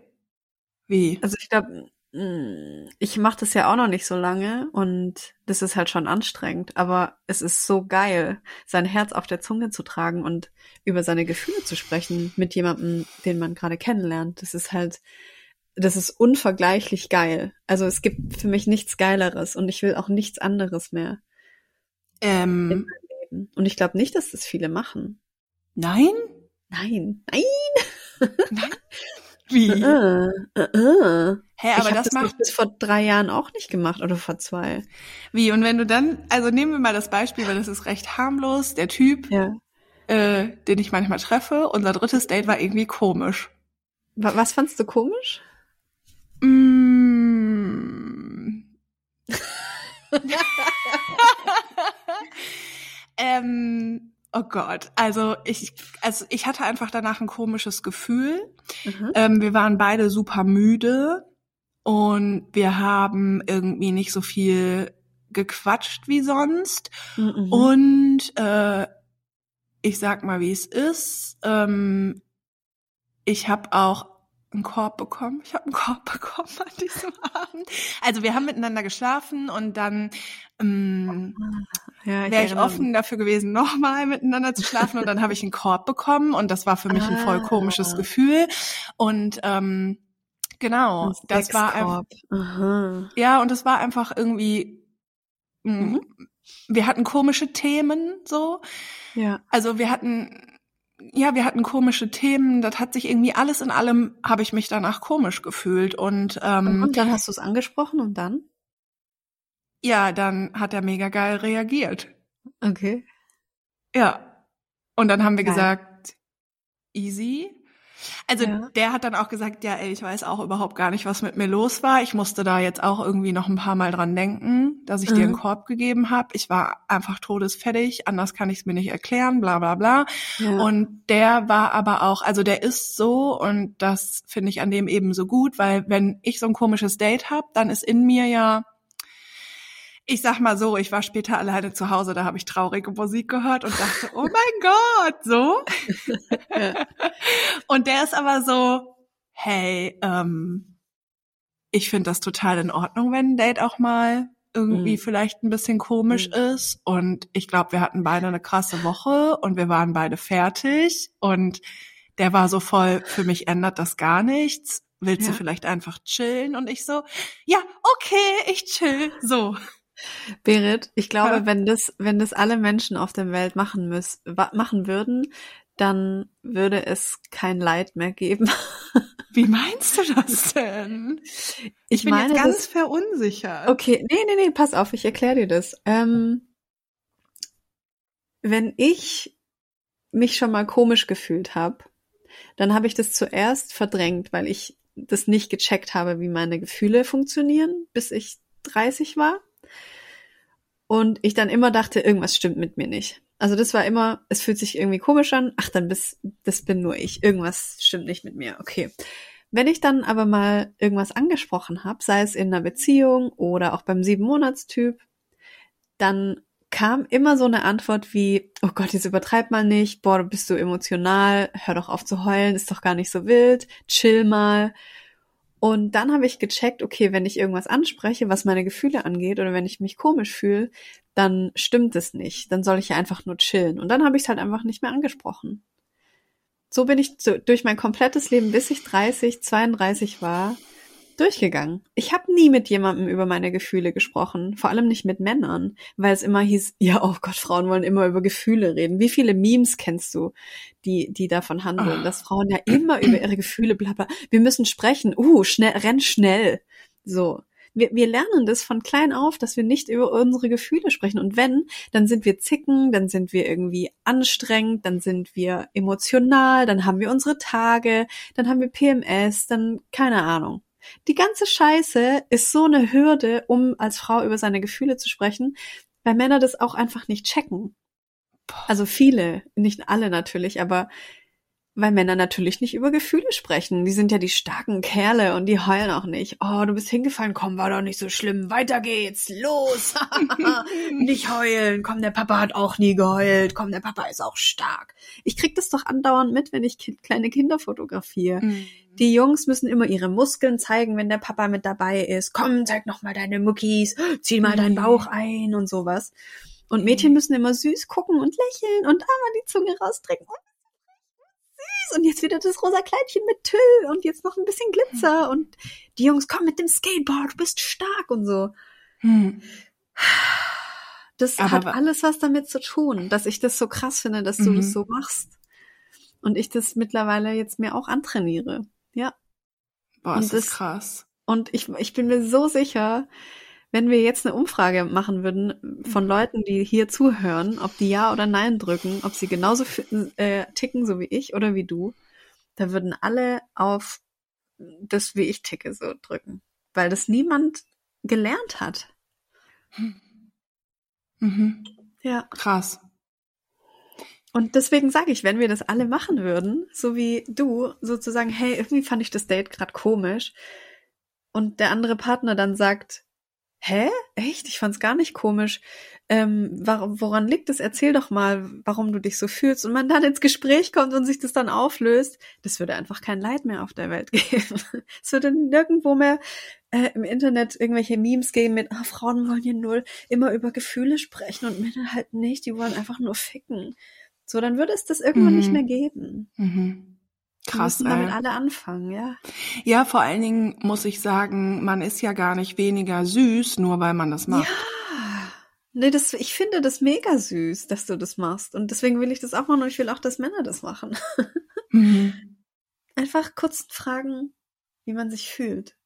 Wie? Also ich glaube, ich mache das ja auch noch nicht so lange und das ist halt schon anstrengend, aber es ist so geil, sein Herz auf der Zunge zu tragen und über seine Gefühle zu sprechen mit jemandem, den man gerade kennenlernt. Das ist halt, das ist unvergleichlich geil. Also es gibt für mich nichts Geileres und ich will auch nichts anderes mehr. Ähm, und ich glaube nicht, dass das viele machen. Nein? Nein, nein. Nein? Wie? Uh, uh, uh. Hä, aber ich das, das macht bis vor drei Jahren auch nicht gemacht oder vor zwei. Wie? Und wenn du dann, also nehmen wir mal das Beispiel, weil das ist recht harmlos. Der Typ, ja. äh, den ich manchmal treffe, unser drittes Date war irgendwie komisch. Was fandst du komisch? Mm. ähm, oh Gott, also ich, also ich hatte einfach danach ein komisches Gefühl. Mhm. Ähm, wir waren beide super müde und wir haben irgendwie nicht so viel gequatscht wie sonst. Mhm. Und äh, ich sag mal, wie es ist. Ähm, ich habe auch einen Korb bekommen. Ich habe einen Korb bekommen an diesem Abend. Also wir haben miteinander geschlafen und dann ähm, ja, wäre ich offen dafür gewesen, nochmal miteinander zu schlafen und dann habe ich einen Korb bekommen und das war für mich ein voll ah. komisches Gefühl und ähm, genau, ein das war einfach, ja und es war einfach irgendwie mm, mhm. wir hatten komische Themen so. Ja. Also wir hatten ja, wir hatten komische Themen. Das hat sich irgendwie alles in allem, habe ich mich danach komisch gefühlt. Und, ähm, und dann hast du es angesprochen und dann? Ja, dann hat er mega geil reagiert. Okay. Ja. Und dann haben wir geil. gesagt, easy. Also ja. der hat dann auch gesagt, ja, ey, ich weiß auch überhaupt gar nicht, was mit mir los war. Ich musste da jetzt auch irgendwie noch ein paar Mal dran denken, dass ich mhm. dir einen Korb gegeben habe. Ich war einfach todesfertig, anders kann ich es mir nicht erklären, bla bla bla. Ja. Und der war aber auch, also der ist so und das finde ich an dem eben so gut, weil wenn ich so ein komisches Date habe, dann ist in mir ja ich sag mal so, ich war später alleine zu Hause, da habe ich traurige Musik gehört und dachte, oh mein Gott, so. und der ist aber so, hey, ähm, ich finde das total in Ordnung, wenn ein Date auch mal irgendwie mhm. vielleicht ein bisschen komisch mhm. ist. Und ich glaube, wir hatten beide eine krasse Woche und wir waren beide fertig. Und der war so voll, für mich ändert das gar nichts. Willst ja. du vielleicht einfach chillen? Und ich so, ja, okay, ich chill. So. Berit, ich glaube, ja. wenn das, wenn das alle Menschen auf der Welt machen müssen, machen würden, dann würde es kein Leid mehr geben. Wie meinst du das denn? Ich, ich bin meine, jetzt ganz das, verunsichert. Okay, nee, nee, nee, pass auf, ich erkläre dir das. Ähm, wenn ich mich schon mal komisch gefühlt habe, dann habe ich das zuerst verdrängt, weil ich das nicht gecheckt habe, wie meine Gefühle funktionieren, bis ich 30 war. Und ich dann immer dachte, irgendwas stimmt mit mir nicht. Also das war immer, es fühlt sich irgendwie komisch an. Ach, dann bist, das bin nur ich. Irgendwas stimmt nicht mit mir. Okay. Wenn ich dann aber mal irgendwas angesprochen habe, sei es in einer Beziehung oder auch beim Sieben-Monats-Typ, dann kam immer so eine Antwort wie, oh Gott, jetzt übertreib mal nicht, boah, bist du emotional, hör doch auf zu heulen, ist doch gar nicht so wild, chill mal. Und dann habe ich gecheckt, okay, wenn ich irgendwas anspreche, was meine Gefühle angeht, oder wenn ich mich komisch fühle, dann stimmt es nicht. Dann soll ich ja einfach nur chillen. Und dann habe ich es halt einfach nicht mehr angesprochen. So bin ich durch mein komplettes Leben, bis ich 30, 32 war, durchgegangen. Ich habe nie mit jemandem über meine Gefühle gesprochen, vor allem nicht mit Männern, weil es immer hieß, ja, oh Gott, Frauen wollen immer über Gefühle reden. Wie viele Memes kennst du, die die davon handeln, oh. dass Frauen ja immer über ihre Gefühle bla bla. Wir müssen sprechen. Uh, schnell, renn schnell. So. Wir, wir lernen das von klein auf, dass wir nicht über unsere Gefühle sprechen. Und wenn, dann sind wir zicken, dann sind wir irgendwie anstrengend, dann sind wir emotional, dann haben wir unsere Tage, dann haben wir PMS, dann keine Ahnung. Die ganze Scheiße ist so eine Hürde, um als Frau über seine Gefühle zu sprechen, weil Männer das auch einfach nicht checken. Also viele, nicht alle natürlich, aber weil Männer natürlich nicht über Gefühle sprechen. Die sind ja die starken Kerle und die heulen auch nicht. Oh, du bist hingefallen, komm, war doch nicht so schlimm. Weiter geht's, los. nicht heulen. Komm, der Papa hat auch nie geheult. Komm, der Papa ist auch stark. Ich krieg das doch andauernd mit, wenn ich kleine Kinder fotografiere. Mhm. Die Jungs müssen immer ihre Muskeln zeigen, wenn der Papa mit dabei ist. Komm, zeig noch mal deine Muckis, zieh mal deinen Bauch ein und sowas. Und Mädchen müssen immer süß gucken und lächeln und einmal die Zunge rausstrecken und süß und jetzt wieder das rosa Kleidchen mit Tüll und jetzt noch ein bisschen Glitzer hm. und die Jungs kommen mit dem Skateboard, du bist stark und so. Hm. Das Aber hat alles was damit zu tun, dass ich das so krass finde, dass du das mhm. so machst. Und ich das mittlerweile jetzt mir auch antrainiere. Ja. Boah, und das ist krass. Und ich, ich bin mir so sicher, wenn wir jetzt eine Umfrage machen würden von Leuten, die hier zuhören, ob die Ja oder Nein drücken, ob sie genauso äh, ticken, so wie ich oder wie du, da würden alle auf das, wie ich ticke, so drücken. Weil das niemand gelernt hat. Mhm. Ja. Krass. Und deswegen sage ich, wenn wir das alle machen würden, so wie du, sozusagen, hey, irgendwie fand ich das Date gerade komisch, und der andere Partner dann sagt, hä? Echt? Ich fand's gar nicht komisch. Ähm, woran liegt es? Erzähl doch mal, warum du dich so fühlst. Und man dann ins Gespräch kommt und sich das dann auflöst, das würde einfach kein Leid mehr auf der Welt geben. es würde nirgendwo mehr äh, im Internet irgendwelche Memes geben mit, ah, Frauen wollen hier null immer über Gefühle sprechen und Männer halt nicht, die wollen einfach nur ficken. So, dann würde es das irgendwann mhm. nicht mehr geben. Mhm. Krass. Wir müssen damit alle anfangen, ja. Ja, vor allen Dingen muss ich sagen, man ist ja gar nicht weniger süß, nur weil man das macht. Ja. Nee, das, ich finde das mega süß, dass du das machst. Und deswegen will ich das auch machen und ich will auch, dass Männer das machen. Mhm. Einfach kurz fragen, wie man sich fühlt.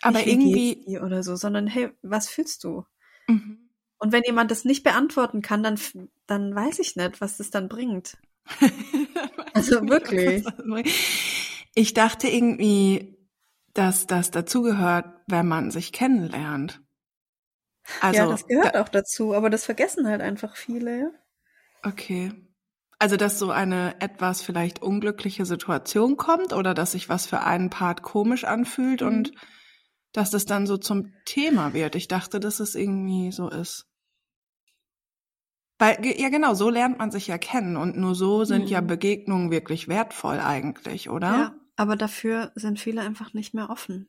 Aber nicht, irgendwie oder so, sondern hey, was fühlst du? Mhm. Und wenn jemand das nicht beantworten kann, dann, dann weiß ich nicht, was das dann bringt. also wirklich. Ich dachte irgendwie, dass das dazugehört, wenn man sich kennenlernt. Also, ja, das gehört da, auch dazu, aber das vergessen halt einfach viele. Okay. Also, dass so eine etwas vielleicht unglückliche Situation kommt oder dass sich was für einen Part komisch anfühlt mhm. und dass das dann so zum Thema wird. Ich dachte, dass es irgendwie so ist. Weil, ja genau, so lernt man sich ja kennen und nur so sind mhm. ja Begegnungen wirklich wertvoll eigentlich, oder? Ja, aber dafür sind viele einfach nicht mehr offen.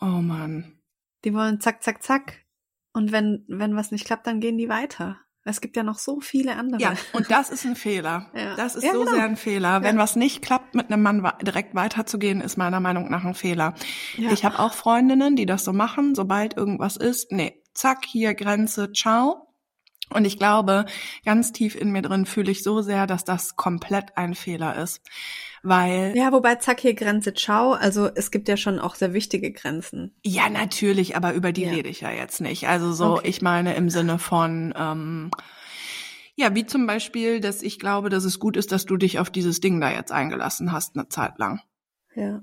Oh Mann. Die wollen zack, zack, zack. Und wenn, wenn was nicht klappt, dann gehen die weiter. Es gibt ja noch so viele andere. Ja, und das ist ein Fehler. Ja. Das ist ja, so genau. sehr ein Fehler. Wenn was nicht klappt, mit einem Mann direkt weiterzugehen, ist meiner Meinung nach ein Fehler. Ja. Ich habe auch Freundinnen, die das so machen, sobald irgendwas ist, nee, zack, hier Grenze, ciao. Und ich glaube, ganz tief in mir drin fühle ich so sehr, dass das komplett ein Fehler ist. Weil. Ja, wobei zack hier Grenze ciao. Also es gibt ja schon auch sehr wichtige Grenzen. Ja, natürlich, aber über die ja. rede ich ja jetzt nicht. Also so, okay. ich meine im Sinne von, ähm, ja, wie zum Beispiel, dass ich glaube, dass es gut ist, dass du dich auf dieses Ding da jetzt eingelassen hast, eine Zeit lang. Ja.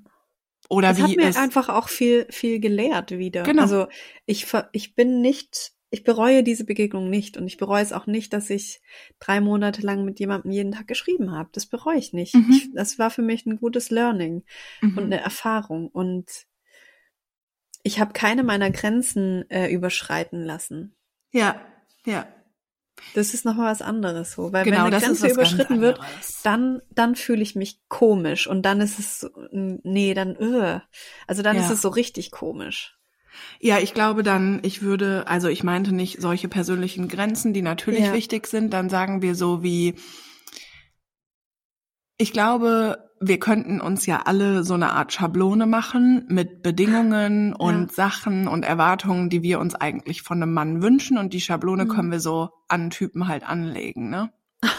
Oder das wie hat mir einfach auch viel, viel gelehrt wieder. Genau. Also ich, ich bin nicht ich bereue diese Begegnung nicht und ich bereue es auch nicht, dass ich drei Monate lang mit jemandem jeden Tag geschrieben habe. Das bereue ich nicht. Mhm. Ich, das war für mich ein gutes Learning mhm. und eine Erfahrung und ich habe keine meiner Grenzen äh, überschreiten lassen. Ja, ja. Das ist nochmal was anderes so, weil genau, wenn eine Grenze überschritten wird, dann dann fühle ich mich komisch und dann ist es so, nee, dann öh. also dann ja. ist es so richtig komisch. Ja, ich glaube dann, ich würde, also ich meinte nicht solche persönlichen Grenzen, die natürlich ja. wichtig sind, dann sagen wir so wie, ich glaube, wir könnten uns ja alle so eine Art Schablone machen mit Bedingungen und ja. Sachen und Erwartungen, die wir uns eigentlich von einem Mann wünschen und die Schablone mhm. können wir so an Typen halt anlegen, ne?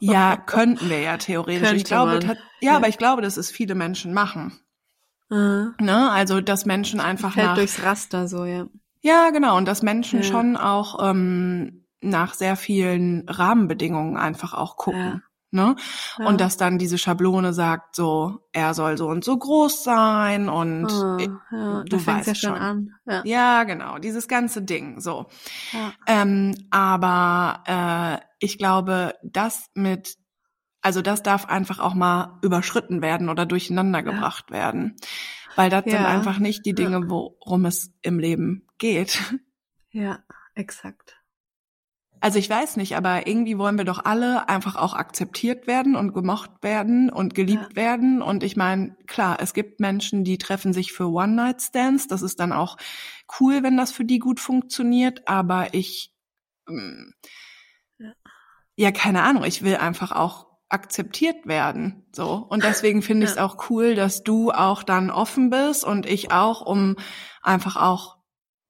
ja, könnten wir ja theoretisch. Könnte ich glaube, ja, ja, aber ich glaube, dass es viele Menschen machen. Mhm. Ne? Also, dass Menschen einfach Fällt nach, durchs Raster so, ja. Ja, genau. Und dass Menschen ja. schon auch ähm, nach sehr vielen Rahmenbedingungen einfach auch gucken. Ja. Ne? Ja. Und dass dann diese Schablone sagt, so, er soll so und so groß sein und oh, ja, du weißt ja schon. An. Ja. ja, genau, dieses ganze Ding, so. Ähm, aber äh, ich glaube, das mit also das darf einfach auch mal überschritten werden oder durcheinander gebracht ja. werden. Weil das ja. sind einfach nicht die Dinge, worum es im Leben geht. Ja, exakt. Also ich weiß nicht, aber irgendwie wollen wir doch alle einfach auch akzeptiert werden und gemocht werden und geliebt ja. werden. Und ich meine, klar, es gibt Menschen, die treffen sich für One-Night-Stands. Das ist dann auch cool, wenn das für die gut funktioniert. Aber ich, ähm, ja. ja, keine Ahnung, ich will einfach auch akzeptiert werden. So. Und deswegen finde ich es auch cool, dass du auch dann offen bist und ich auch, um einfach auch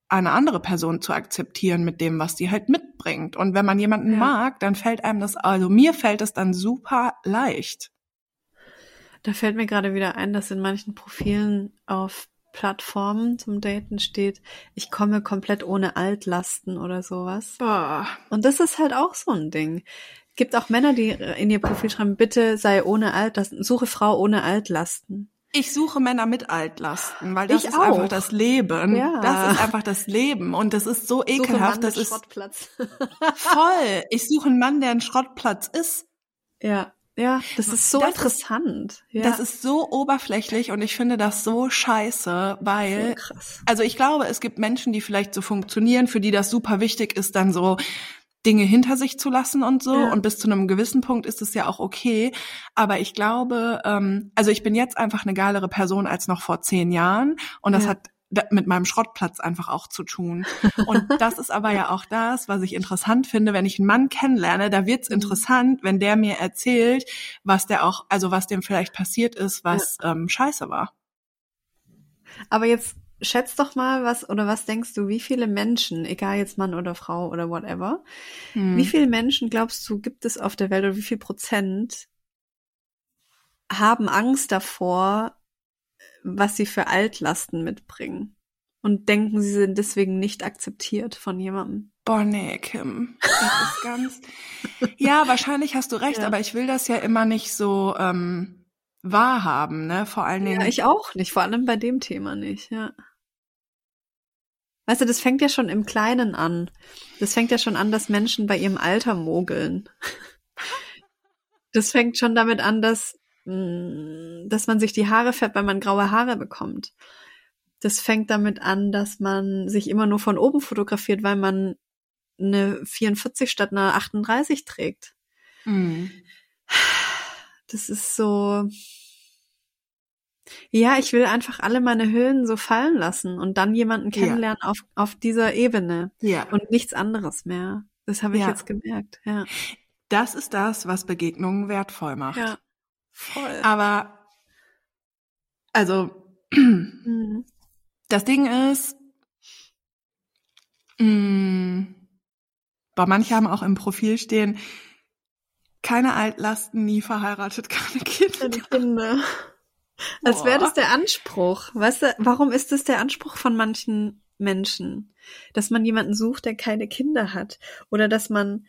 eine andere Person zu akzeptieren mit dem, was die halt mitbringt. Und wenn man jemanden ja. mag, dann fällt einem das, also mir fällt es dann super leicht. Da fällt mir gerade wieder ein, dass in manchen Profilen auf Plattformen zum Daten steht, ich komme komplett ohne Altlasten oder sowas. Boah. Und das ist halt auch so ein Ding. Gibt auch Männer, die in ihr Profil schreiben, bitte sei ohne Altlasten, suche Frau ohne Altlasten. Ich suche Männer mit Altlasten, weil das ich ist auch. einfach das Leben. Ja. Das ist einfach das Leben und das ist so ekelhaft. das ist Schrottplatz. voll. Ich suche einen Mann, der ein Schrottplatz ist. Ja. Ja, das ist so das interessant. Ist, ja. Das ist so oberflächlich und ich finde das so scheiße, weil, so also ich glaube, es gibt Menschen, die vielleicht so funktionieren, für die das super wichtig ist, dann so Dinge hinter sich zu lassen und so. Ja. Und bis zu einem gewissen Punkt ist es ja auch okay. Aber ich glaube, ähm, also ich bin jetzt einfach eine geilere Person als noch vor zehn Jahren. Und das ja. hat mit meinem Schrottplatz einfach auch zu tun. Und das ist aber ja auch das, was ich interessant finde, wenn ich einen Mann kennenlerne, da wird's mhm. interessant, wenn der mir erzählt, was der auch, also was dem vielleicht passiert ist, was ja. ähm, scheiße war. Aber jetzt schätz doch mal, was oder was denkst du, wie viele Menschen, egal jetzt Mann oder Frau oder whatever, hm. wie viele Menschen glaubst du, gibt es auf der Welt oder wie viel Prozent haben Angst davor, was sie für Altlasten mitbringen und denken, sie sind deswegen nicht akzeptiert von jemandem. Boah, nee, Kim. Das ist ganz. ja, wahrscheinlich hast du recht, ja. aber ich will das ja immer nicht so ähm, wahrhaben, ne? Vor allen Dingen. Ja, ich auch nicht, vor allem bei dem Thema nicht, ja. Weißt du, das fängt ja schon im Kleinen an. Das fängt ja schon an, dass Menschen bei ihrem Alter mogeln. Das fängt schon damit an, dass Mm, dass man sich die Haare färbt, weil man graue Haare bekommt. Das fängt damit an, dass man sich immer nur von oben fotografiert, weil man eine 44 statt einer 38 trägt. Mhm. Das ist so. Ja, ich will einfach alle meine Hüllen so fallen lassen und dann jemanden kennenlernen ja. auf, auf dieser Ebene. Ja. Und nichts anderes mehr. Das habe ich ja. jetzt gemerkt, ja. Das ist das, was Begegnungen wertvoll macht. Ja. Voll. Aber, also, mhm. das Ding ist, mh, mm, boah, manche haben auch im Profil stehen, keine Altlasten, nie verheiratet, keine Kinder. Keine Kinder. Als wäre das der Anspruch. Weißt du, warum ist das der Anspruch von manchen Menschen? Dass man jemanden sucht, der keine Kinder hat. Oder dass man,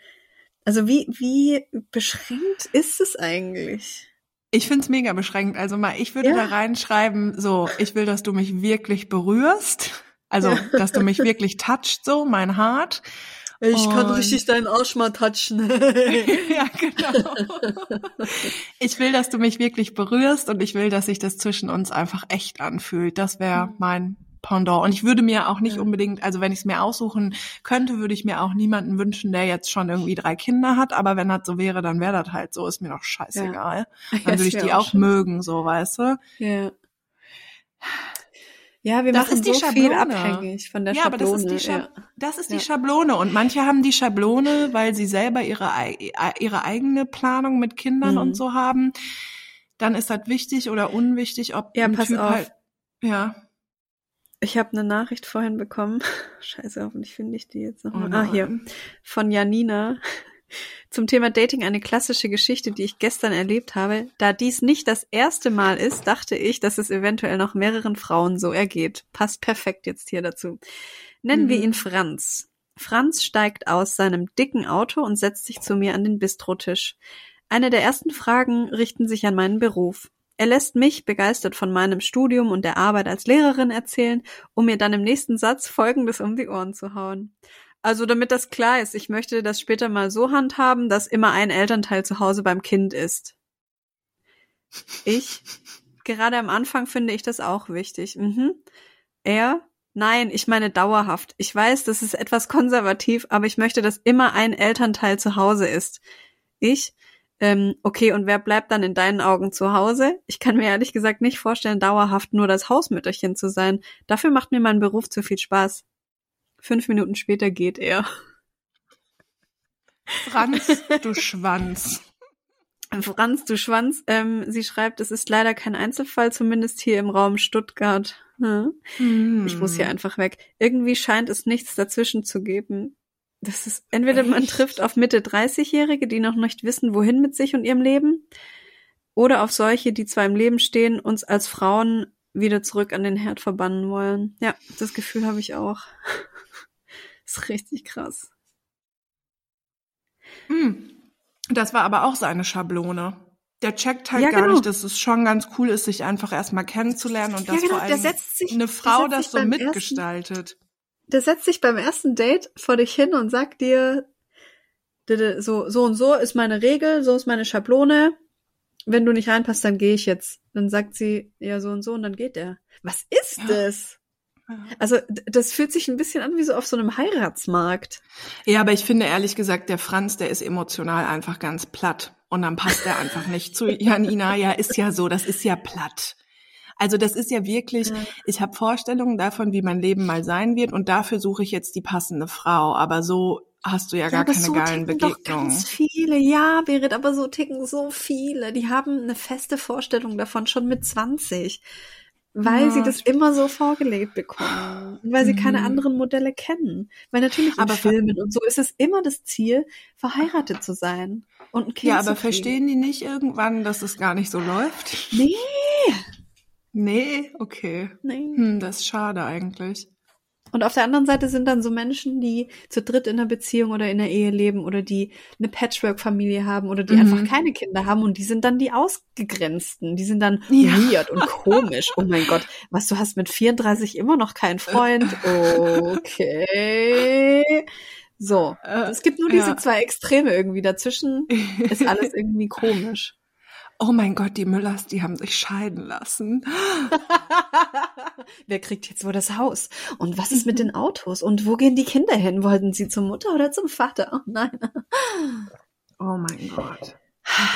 also wie, wie beschränkt ist es eigentlich? Ich find's mega beschränkt. Also mal, ich würde ja. da reinschreiben, so, ich will, dass du mich wirklich berührst. Also, dass du mich wirklich touchst, so, mein Hart. Ich und kann richtig deinen Arsch mal touchen. ja, genau. Ich will, dass du mich wirklich berührst und ich will, dass sich das zwischen uns einfach echt anfühlt. Das wäre mhm. mein Pendant. Und ich würde mir auch nicht ja. unbedingt, also wenn ich es mir aussuchen könnte, würde ich mir auch niemanden wünschen, der jetzt schon irgendwie drei Kinder hat. Aber wenn das so wäre, dann wäre das halt so, ist mir doch scheißegal. Ja. Dann würde ich die auch, auch mögen, so, weißt du? Ja. Ja, wir das machen so Schablone. viel abhängig von der ja, Schablone. Aber das ist, die, Schab ja. das ist die Schablone. Und manche haben die Schablone, weil sie selber ihre, ihre eigene Planung mit Kindern mhm. und so haben. Dann ist das wichtig oder unwichtig, ob ja, ein pass Typ auf. halt, ja. Ich habe eine Nachricht vorhin bekommen. Scheiße, hoffentlich finde ich die jetzt noch mal. Oh ah, hier. Von Janina. Zum Thema Dating eine klassische Geschichte, die ich gestern erlebt habe. Da dies nicht das erste Mal ist, dachte ich, dass es eventuell noch mehreren Frauen so ergeht. Passt perfekt jetzt hier dazu. Nennen mhm. wir ihn Franz. Franz steigt aus seinem dicken Auto und setzt sich zu mir an den Bistrotisch. Eine der ersten Fragen richten sich an meinen Beruf. Er lässt mich begeistert von meinem Studium und der Arbeit als Lehrerin erzählen, um mir dann im nächsten Satz Folgendes um die Ohren zu hauen. Also damit das klar ist, ich möchte das später mal so handhaben, dass immer ein Elternteil zu Hause beim Kind ist. Ich, gerade am Anfang finde ich das auch wichtig. Mhm. Er, nein, ich meine dauerhaft. Ich weiß, das ist etwas konservativ, aber ich möchte, dass immer ein Elternteil zu Hause ist. Ich, ähm, okay, und wer bleibt dann in deinen Augen zu Hause? Ich kann mir ehrlich gesagt nicht vorstellen, dauerhaft nur das Hausmütterchen zu sein. Dafür macht mir mein Beruf zu viel Spaß. Fünf Minuten später geht er. Franz, du Schwanz. Franz, du Schwanz, ähm, sie schreibt, es ist leider kein Einzelfall, zumindest hier im Raum Stuttgart. Hm. Mm. Ich muss hier einfach weg. Irgendwie scheint es nichts dazwischen zu geben. Das ist entweder Echt? man trifft auf Mitte 30-Jährige, die noch nicht wissen, wohin mit sich und ihrem Leben, oder auf solche, die zwar im Leben stehen, uns als Frauen wieder zurück an den Herd verbannen wollen. Ja, das Gefühl habe ich auch. Ist richtig krass. Hm. Das war aber auch seine Schablone. Der checkt halt ja, gar genau. nicht, dass es schon ganz cool ist, sich einfach erstmal kennenzulernen und dass ja, genau. vor allem sich, eine Frau das so mitgestaltet. Ersten, der setzt sich beim ersten Date vor dich hin und sagt dir, so, so und so ist meine Regel, so ist meine Schablone. Wenn du nicht reinpasst, dann gehe ich jetzt. Dann sagt sie, ja, so und so, und dann geht er. Was ist ja. das? Also das fühlt sich ein bisschen an wie so auf so einem Heiratsmarkt. Ja, aber ich finde ehrlich gesagt, der Franz, der ist emotional einfach ganz platt. Und dann passt er einfach nicht zu Janina. Ja, ist ja so, das ist ja platt. Also das ist ja wirklich, ich habe Vorstellungen davon, wie mein Leben mal sein wird und dafür suche ich jetzt die passende Frau. Aber so hast du ja, ja gar keine so geilen Begegnungen. Doch ganz viele, ja, Berit, aber so ticken so viele. Die haben eine feste Vorstellung davon schon mit 20 weil ja, sie das immer so vorgelegt bekommen und weil sie mhm. keine anderen Modelle kennen. Weil natürlich in aber Filmen und so ist es immer das Ziel, verheiratet zu sein und ein Kind Ja, aber verstehen die nicht irgendwann, dass es gar nicht so läuft? Nee. Nee, okay. Nee. Hm, das ist schade eigentlich. Und auf der anderen Seite sind dann so Menschen, die zu dritt in einer Beziehung oder in einer Ehe leben oder die eine Patchwork-Familie haben oder die mhm. einfach keine Kinder haben und die sind dann die Ausgegrenzten. Die sind dann ja. weird und komisch. Oh mein Gott, was, du hast mit 34 immer noch keinen Freund? Okay. So, äh, es gibt nur diese ja. zwei Extreme irgendwie. Dazwischen ist alles irgendwie komisch oh mein Gott, die Müllers, die haben sich scheiden lassen. Wer kriegt jetzt wohl das Haus? Und was ist mit den Autos? Und wo gehen die Kinder hin? Wollten sie zur Mutter oder zum Vater? Oh nein. Oh mein Gott.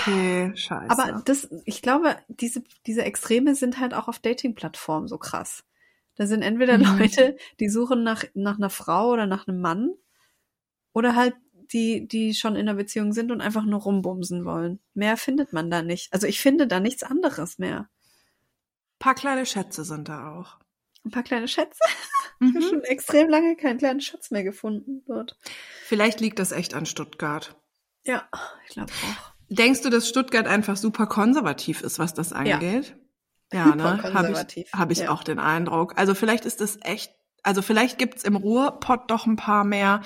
Okay, scheiße. Aber das, ich glaube, diese, diese Extreme sind halt auch auf Dating-Plattformen so krass. Da sind entweder mhm. Leute, die suchen nach, nach einer Frau oder nach einem Mann. Oder halt die, die schon in einer Beziehung sind und einfach nur rumbumsen wollen. Mehr findet man da nicht. Also ich finde da nichts anderes mehr. Ein paar kleine Schätze sind da auch. Ein paar kleine Schätze? Mhm. Ich habe schon extrem lange keinen kleinen Schatz mehr gefunden dort. Vielleicht liegt das echt an Stuttgart. Ja, ich glaube auch. Denkst du, dass Stuttgart einfach super konservativ ist, was das angeht? Ja, ja ne? Habe ich, hab ich ja. auch den Eindruck. Also vielleicht ist das echt, also vielleicht gibt's im Ruhrpott doch ein paar mehr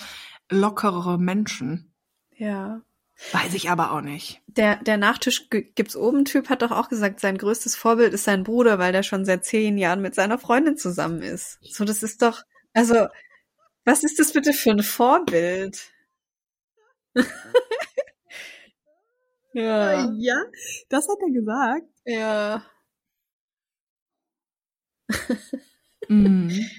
lockerere Menschen. Ja. Weiß ich aber auch nicht. Der, der Nachtisch gibt's oben Typ hat doch auch gesagt, sein größtes Vorbild ist sein Bruder, weil der schon seit zehn Jahren mit seiner Freundin zusammen ist. So, das ist doch, also, was ist das bitte für ein Vorbild? ja. Ja, das hat er gesagt. Ja. mhm.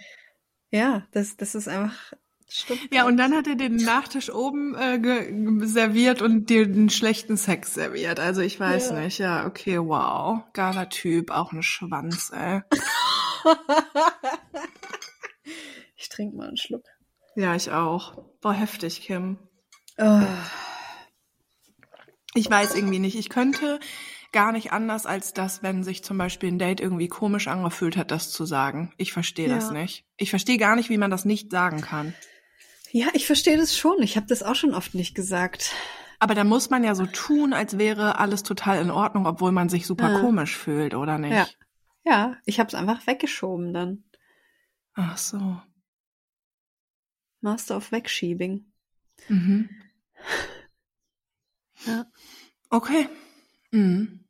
Ja, das, das ist einfach Stimmt. Ja, und dann hat er den Nachtisch oben äh, serviert und dir den schlechten Sex serviert. Also ich weiß ja. nicht. Ja, okay, wow. Geiler Typ, auch ein Schwanz, ey. ich trinke mal einen Schluck. Ja, ich auch. Boah, heftig, Kim. Oh. Ich weiß irgendwie nicht. Ich könnte gar nicht anders, als das, wenn sich zum Beispiel ein Date irgendwie komisch angefühlt hat, das zu sagen. Ich verstehe ja. das nicht. Ich verstehe gar nicht, wie man das nicht sagen kann. Ja, ich verstehe das schon. Ich habe das auch schon oft nicht gesagt. Aber da muss man ja so tun, als wäre alles total in Ordnung, obwohl man sich super ja. komisch fühlt, oder nicht? Ja, ja ich habe es einfach weggeschoben dann. Ach so. Master of Wegschiebing. Mhm. Ja. Okay. Mhm.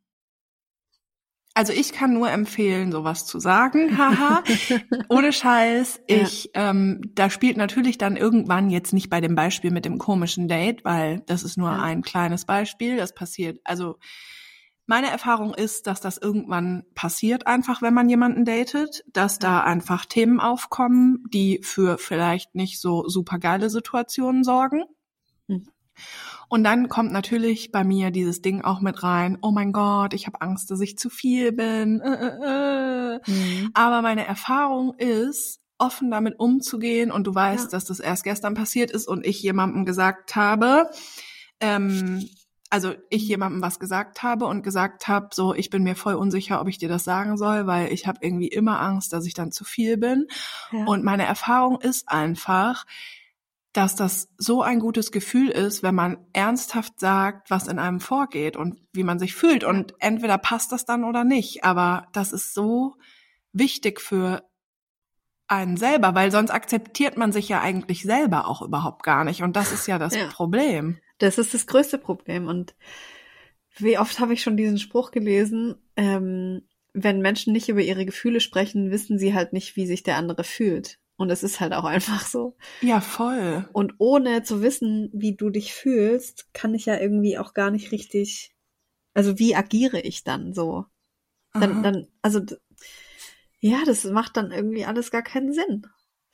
Also ich kann nur empfehlen, sowas zu sagen. Haha. Ohne Scheiß. Ja. Ich, ähm, da spielt natürlich dann irgendwann jetzt nicht bei dem Beispiel mit dem komischen Date, weil das ist nur ja. ein kleines Beispiel. Das passiert. Also meine Erfahrung ist, dass das irgendwann passiert, einfach wenn man jemanden datet, dass da einfach Themen aufkommen, die für vielleicht nicht so super geile Situationen sorgen. Und dann kommt natürlich bei mir dieses Ding auch mit rein, oh mein Gott, ich habe Angst, dass ich zu viel bin. Äh, äh, äh. Mhm. Aber meine Erfahrung ist, offen damit umzugehen und du weißt, ja. dass das erst gestern passiert ist und ich jemandem gesagt habe, ähm, also ich mhm. jemandem was gesagt habe und gesagt habe, so ich bin mir voll unsicher, ob ich dir das sagen soll, weil ich habe irgendwie immer Angst, dass ich dann zu viel bin. Ja. Und meine Erfahrung ist einfach, dass das so ein gutes Gefühl ist, wenn man ernsthaft sagt, was in einem vorgeht und wie man sich fühlt. Und entweder passt das dann oder nicht. Aber das ist so wichtig für einen selber, weil sonst akzeptiert man sich ja eigentlich selber auch überhaupt gar nicht. Und das ist ja das ja. Problem. Das ist das größte Problem. Und wie oft habe ich schon diesen Spruch gelesen, ähm, wenn Menschen nicht über ihre Gefühle sprechen, wissen sie halt nicht, wie sich der andere fühlt. Und es ist halt auch einfach so. Ja, voll. Und ohne zu wissen, wie du dich fühlst, kann ich ja irgendwie auch gar nicht richtig, also wie agiere ich dann so? Dann, dann, also, ja, das macht dann irgendwie alles gar keinen Sinn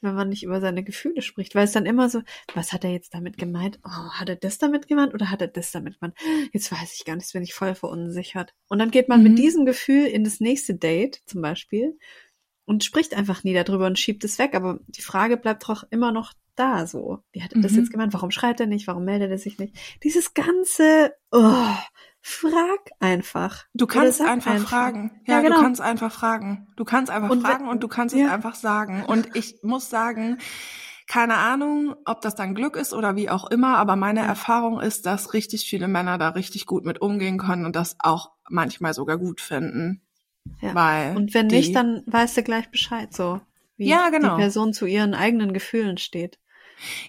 wenn man nicht über seine Gefühle spricht, weil es dann immer so, was hat er jetzt damit gemeint? Oh, hat er das damit gemeint oder hat er das damit gemeint? Jetzt weiß ich gar nicht, bin ich voll verunsichert. Und dann geht man mhm. mit diesem Gefühl in das nächste Date zum Beispiel und spricht einfach nie darüber und schiebt es weg. Aber die Frage bleibt doch immer noch da so. Wie hat er das mhm. jetzt gemeint? Warum schreibt er nicht? Warum meldet er sich nicht? Dieses ganze, oh, Frag einfach. Du kannst einfach, einfach, fragen. Ja, ja genau. du kannst einfach fragen. Du kannst einfach und fragen und du kannst ja. es einfach sagen. Und ich muss sagen, keine Ahnung, ob das dann Glück ist oder wie auch immer, aber meine ja. Erfahrung ist, dass richtig viele Männer da richtig gut mit umgehen können und das auch manchmal sogar gut finden. Ja. Weil und wenn nicht, dann weißt du gleich Bescheid so, wie ja, genau. die Person zu ihren eigenen Gefühlen steht.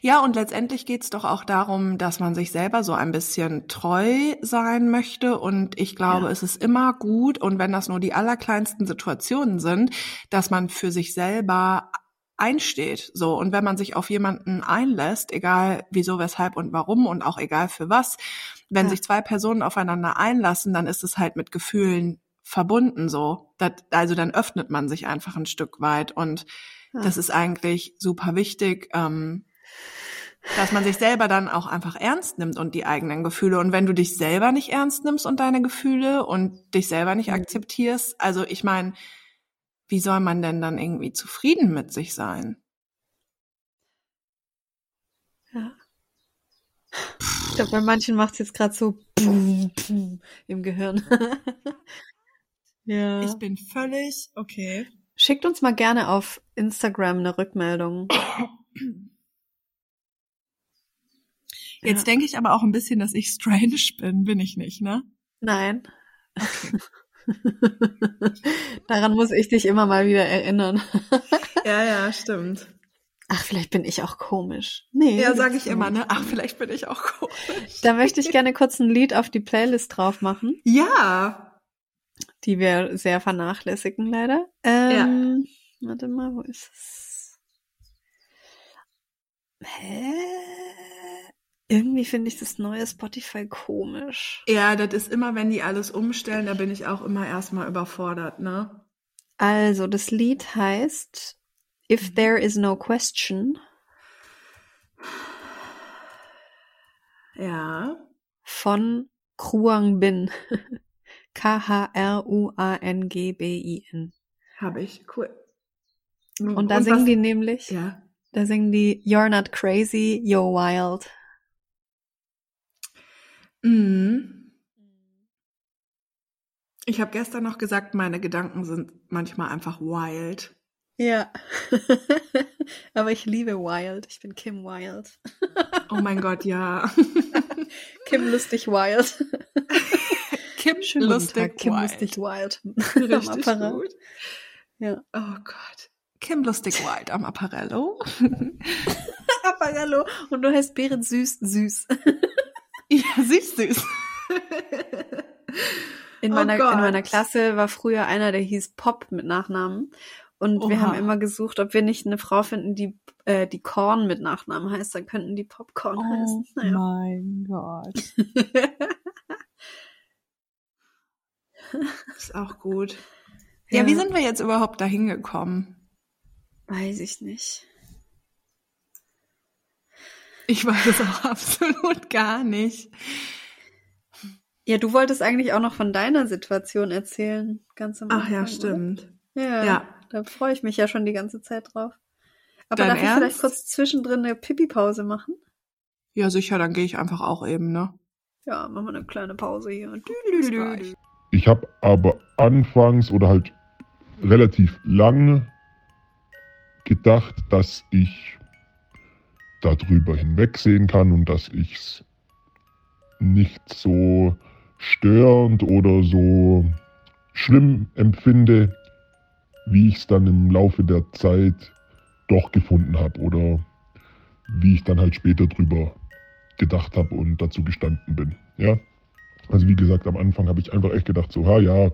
Ja, und letztendlich geht's doch auch darum, dass man sich selber so ein bisschen treu sein möchte. Und ich glaube, ja. es ist immer gut, und wenn das nur die allerkleinsten Situationen sind, dass man für sich selber einsteht. So. Und wenn man sich auf jemanden einlässt, egal wieso, weshalb und warum und auch egal für was, wenn ja. sich zwei Personen aufeinander einlassen, dann ist es halt mit Gefühlen verbunden so. Das, also dann öffnet man sich einfach ein Stück weit und ja. das ist eigentlich super wichtig. Ähm, dass man sich selber dann auch einfach ernst nimmt und die eigenen Gefühle. Und wenn du dich selber nicht ernst nimmst und deine Gefühle und dich selber nicht mhm. akzeptierst, also ich meine, wie soll man denn dann irgendwie zufrieden mit sich sein? Ja. Ich glaube, bei manchen macht es jetzt gerade so im Gehirn. ja. Ich bin völlig okay. Schickt uns mal gerne auf Instagram eine Rückmeldung. Jetzt ja. denke ich aber auch ein bisschen, dass ich strange bin. Bin ich nicht, ne? Nein. Okay. Daran muss ich dich immer mal wieder erinnern. ja, ja, stimmt. Ach, vielleicht bin ich auch komisch. Nee. Ja, sage ich immer, ne? Ach, vielleicht bin ich auch komisch. Da möchte ich gerne kurz ein Lied auf die Playlist drauf machen. Ja. Die wir sehr vernachlässigen, leider. Ähm, ja. Warte mal, wo ist es? Hä? Irgendwie finde ich das neue Spotify komisch. Ja, das ist immer, wenn die alles umstellen, da bin ich auch immer erstmal überfordert, ne? Also, das Lied heißt If mhm. There Is No Question. Ja. Von Kruang Bin. K-H-R-U-A-N-G-B-I-N. Habe ich, cool. Und da Und singen was? die nämlich, ja. da singen die You're not crazy, you're wild. Mhm. Ich habe gestern noch gesagt, meine Gedanken sind manchmal einfach wild. Ja. Aber ich liebe Wild. Ich bin Kim Wild. oh mein Gott, ja. Kim lustig Wild. Kim Schönen lustig Tag, Kim wild. lustig Wild. Richtig gut. Ja. Oh Gott. Kim lustig Wild am Apparello. Apparello. Und du heißt Beeren süß süß. Ja, süß, süß. In oh meiner, in meiner Klasse war früher einer, der hieß Pop mit Nachnamen. Und Oha. wir haben immer gesucht, ob wir nicht eine Frau finden, die, äh, die Korn mit Nachnamen heißt. Dann könnten die Popcorn oh heißen. Naja. mein Gott. Ist auch gut. Ja, ja, wie sind wir jetzt überhaupt dahin gekommen? Weiß ich nicht. Ich weiß es auch absolut gar nicht. Ja, du wolltest eigentlich auch noch von deiner Situation erzählen, ganz am Anfang. Ach ja, stimmt. Ja, ja, da freue ich mich ja schon die ganze Zeit drauf. Aber Dein darf Ernst? ich vielleicht kurz zwischendrin eine Pipi-Pause machen? Ja, sicher, dann gehe ich einfach auch eben, ne? Ja, machen wir eine kleine Pause hier. Ich habe aber anfangs oder halt relativ lang gedacht, dass ich darüber hinwegsehen kann und dass ich es nicht so störend oder so schlimm empfinde, wie ich es dann im Laufe der Zeit doch gefunden habe oder wie ich dann halt später drüber gedacht habe und dazu gestanden bin. Ja, also wie gesagt, am Anfang habe ich einfach echt gedacht, so, ha ja,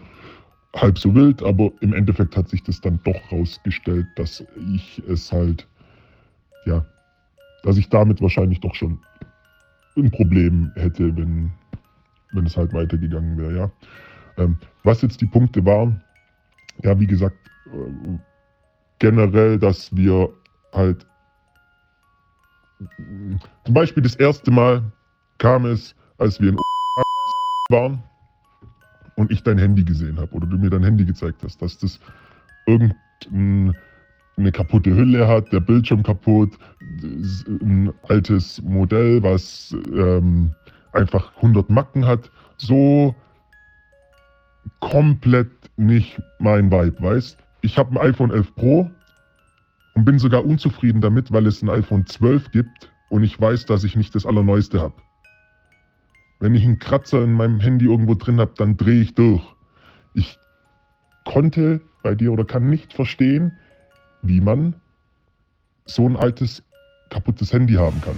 halb so wild, aber im Endeffekt hat sich das dann doch rausgestellt, dass ich es halt, ja, dass ich damit wahrscheinlich doch schon ein Problem hätte, wenn, wenn es halt weitergegangen wäre, ja. Ähm, was jetzt die Punkte waren, ja, wie gesagt, äh, generell, dass wir halt zum Beispiel das erste Mal kam es, als wir in waren und ich dein Handy gesehen habe oder du mir dein Handy gezeigt hast, dass das irgendeine kaputte Hülle hat, der Bildschirm kaputt, ein altes Modell, was ähm, einfach 100 Macken hat, so komplett nicht mein Vibe, weißt? Ich habe ein iPhone 11 Pro und bin sogar unzufrieden damit, weil es ein iPhone 12 gibt und ich weiß, dass ich nicht das allerneueste habe. Wenn ich einen Kratzer in meinem Handy irgendwo drin habe, dann drehe ich durch. Ich konnte bei dir oder kann nicht verstehen, wie man so ein altes, kaputtes Handy haben kann.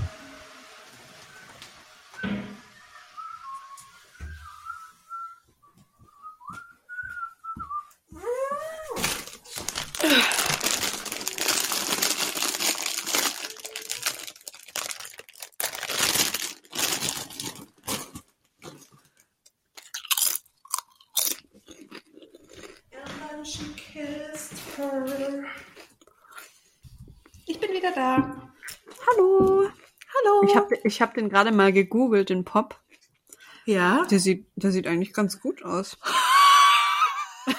Ich habe den gerade mal gegoogelt, den Pop. Ja. Der sieht, der sieht eigentlich ganz gut aus.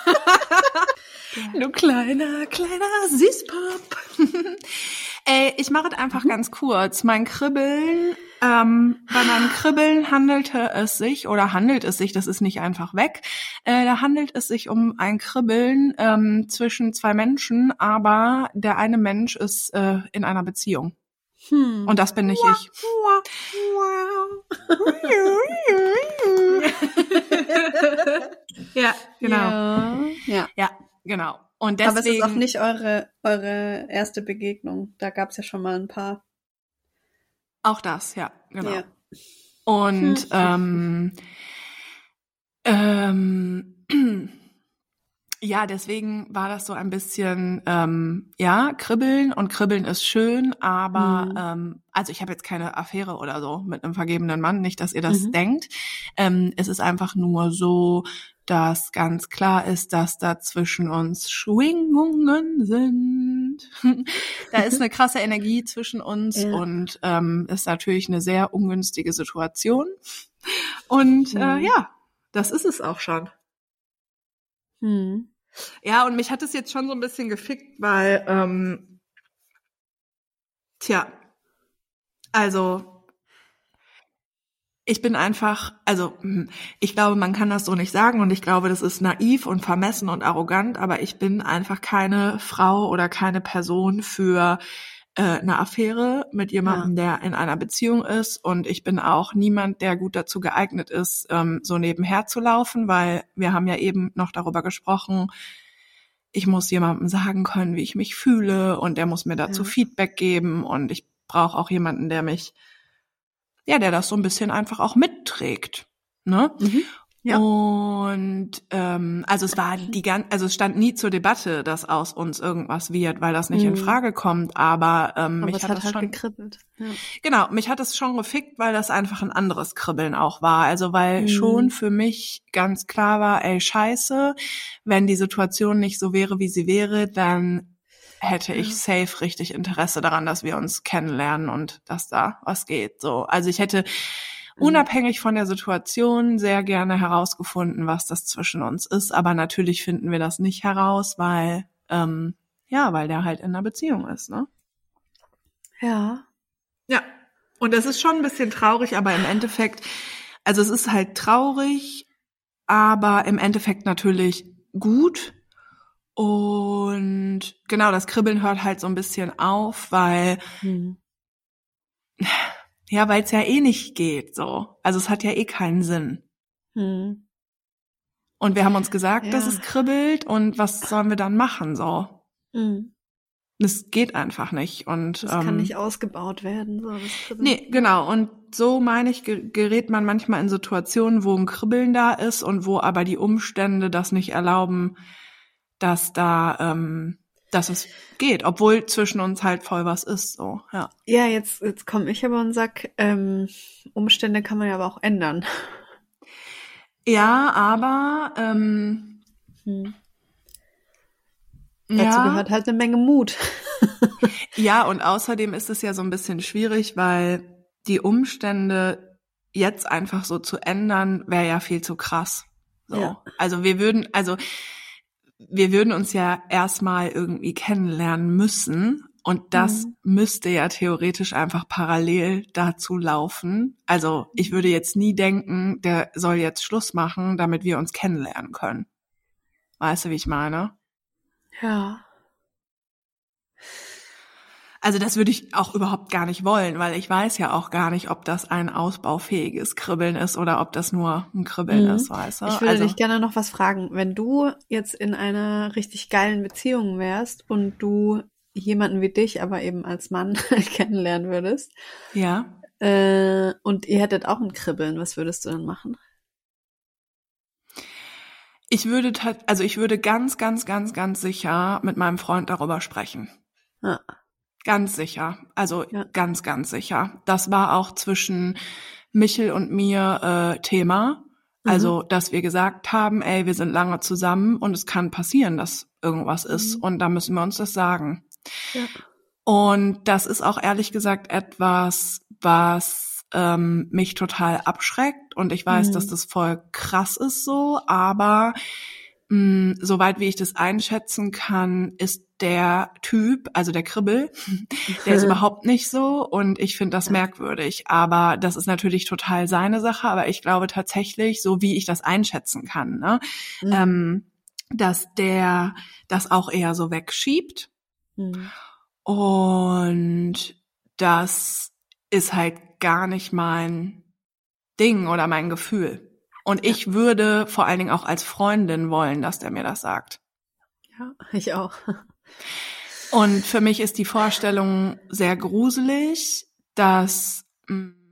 du kleiner, kleiner Süßpop. Ey, ich mache es einfach mhm. ganz kurz. Mein Kribbeln, ähm, bei meinem Kribbeln handelte es sich oder handelt es sich, das ist nicht einfach weg, äh, da handelt es sich um ein Kribbeln ähm, zwischen zwei Menschen, aber der eine Mensch ist äh, in einer Beziehung. Hm. Und das bin nicht ich. ja, genau. Ja. ja. ja, genau. Und deswegen, Aber es ist auch nicht eure, eure erste Begegnung. Da gab es ja schon mal ein paar. Auch das, ja, genau. Ja. Und hm. ähm, ähm, ja, deswegen war das so ein bisschen, ähm, ja, kribbeln und kribbeln ist schön, aber mhm. ähm, also ich habe jetzt keine Affäre oder so mit einem vergebenen Mann, nicht, dass ihr das mhm. denkt. Ähm, es ist einfach nur so, dass ganz klar ist, dass da zwischen uns Schwingungen sind. da ist eine krasse Energie zwischen uns ja. und ähm, ist natürlich eine sehr ungünstige Situation. Und äh, mhm. äh, ja, das ist es auch schon. Hm. Ja, und mich hat es jetzt schon so ein bisschen gefickt, weil, ähm, tja, also ich bin einfach, also hm, ich glaube, man kann das so nicht sagen und ich glaube, das ist naiv und vermessen und arrogant, aber ich bin einfach keine Frau oder keine Person für äh, eine Affäre mit jemandem, ja. der in einer Beziehung ist. Und ich bin auch niemand, der gut dazu geeignet ist, ähm, so nebenher zu laufen, weil wir haben ja eben noch darüber gesprochen, ich muss jemandem sagen können, wie ich mich fühle und der muss mir dazu ja. Feedback geben und ich brauche auch jemanden, der mich, ja, der das so ein bisschen einfach auch mitträgt. Ne? Mhm. Ja. Und ähm, also es war die ganze, also es stand nie zur Debatte, dass aus uns irgendwas wird, weil das nicht mhm. in Frage kommt. Aber, ähm, aber mich hat, hat das halt schon gekribbelt. Ja. Genau, mich hat es schon gefickt, weil das einfach ein anderes Kribbeln auch war. Also weil mhm. schon für mich ganz klar war, ey Scheiße, wenn die Situation nicht so wäre, wie sie wäre, dann hätte ich safe richtig Interesse daran, dass wir uns kennenlernen und dass da was geht. So, also ich hätte Mhm. unabhängig von der Situation sehr gerne herausgefunden, was das zwischen uns ist. Aber natürlich finden wir das nicht heraus, weil, ähm, ja, weil der halt in einer Beziehung ist, ne? Ja. Ja. Und das ist schon ein bisschen traurig, aber im Endeffekt Also es ist halt traurig, aber im Endeffekt natürlich gut. Und genau, das Kribbeln hört halt so ein bisschen auf, weil hm. ja, weil es ja eh nicht geht, so. Also es hat ja eh keinen Sinn. Hm. Und wir haben uns gesagt, ja. dass es kribbelt und was sollen wir dann machen, so. Hm. Das geht einfach nicht und das ähm, kann nicht ausgebaut werden. So, das nee, genau. Und so meine ich, gerät man manchmal in Situationen, wo ein Kribbeln da ist und wo aber die Umstände das nicht erlauben, dass da, ähm, dass es geht, obwohl zwischen uns halt voll was ist. So, ja. Ja, jetzt jetzt komme ich aber und sag, ähm, Umstände kann man ja aber auch ändern. Ja, aber ähm, hm. Dazu ja. gehört halt eine Menge Mut. ja, und außerdem ist es ja so ein bisschen schwierig, weil die Umstände jetzt einfach so zu ändern, wäre ja viel zu krass. So. Ja. Also wir würden, also wir würden uns ja erstmal irgendwie kennenlernen müssen und das mhm. müsste ja theoretisch einfach parallel dazu laufen. Also ich würde jetzt nie denken, der soll jetzt Schluss machen, damit wir uns kennenlernen können. Weißt du, wie ich meine? Ja. Also das würde ich auch überhaupt gar nicht wollen, weil ich weiß ja auch gar nicht, ob das ein ausbaufähiges Kribbeln ist oder ob das nur ein Kribbeln mhm. ist, weißt du? Ich würde also, dich gerne noch was fragen. Wenn du jetzt in einer richtig geilen Beziehung wärst und du jemanden wie dich aber eben als Mann kennenlernen würdest. Ja. Äh, und ihr hättet auch ein Kribbeln, was würdest du dann machen? Ich würde, also ich würde ganz, ganz, ganz, ganz sicher mit meinem Freund darüber sprechen. Ja. Ganz sicher. Also ja. ganz, ganz sicher. Das war auch zwischen Michel und mir äh, Thema. Mhm. Also, dass wir gesagt haben, ey, wir sind lange zusammen und es kann passieren, dass irgendwas ist. Mhm. Und da müssen wir uns das sagen. Ja. Und das ist auch ehrlich gesagt etwas, was ähm, mich total abschreckt und ich weiß, mhm. dass das voll krass ist so, aber mh, mm, soweit wie ich das einschätzen kann, ist der Typ, also der Kribbel, der ist überhaupt nicht so und ich finde das merkwürdig. Aber das ist natürlich total seine Sache, aber ich glaube tatsächlich, so wie ich das einschätzen kann, ne, mhm. ähm, dass der das auch eher so wegschiebt. Mhm. Und das ist halt gar nicht mein Ding oder mein Gefühl. Und ich würde vor allen Dingen auch als Freundin wollen, dass der mir das sagt. Ja, ich auch. Und für mich ist die Vorstellung sehr gruselig, dass mh, mm,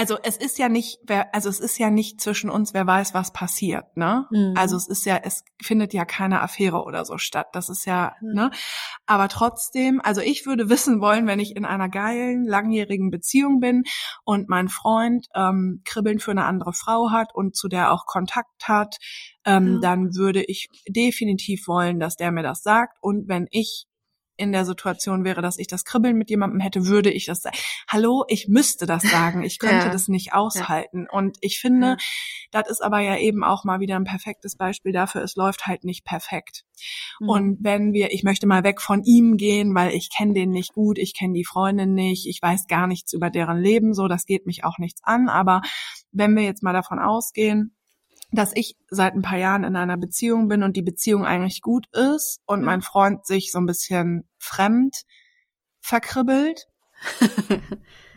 also es ist ja nicht, wer, also es ist ja nicht zwischen uns, wer weiß, was passiert, ne? Mhm. Also es ist ja, es findet ja keine Affäre oder so statt. Das ist ja, mhm. ne? Aber trotzdem, also ich würde wissen wollen, wenn ich in einer geilen, langjährigen Beziehung bin und mein Freund ähm, Kribbeln für eine andere Frau hat und zu der auch Kontakt hat, ähm, mhm. dann würde ich definitiv wollen, dass der mir das sagt. Und wenn ich in der Situation wäre, dass ich das Kribbeln mit jemandem hätte, würde ich das sagen. Hallo, ich müsste das sagen. Ich könnte ja. das nicht aushalten. Ja. Und ich finde, das ist aber ja eben auch mal wieder ein perfektes Beispiel dafür, es läuft halt nicht perfekt. Mhm. Und wenn wir, ich möchte mal weg von ihm gehen, weil ich kenne den nicht gut, ich kenne die Freundin nicht, ich weiß gar nichts über deren Leben, so, das geht mich auch nichts an. Aber wenn wir jetzt mal davon ausgehen, dass ich seit ein paar Jahren in einer Beziehung bin und die Beziehung eigentlich gut ist und mein Freund sich so ein bisschen fremd verkribbelt,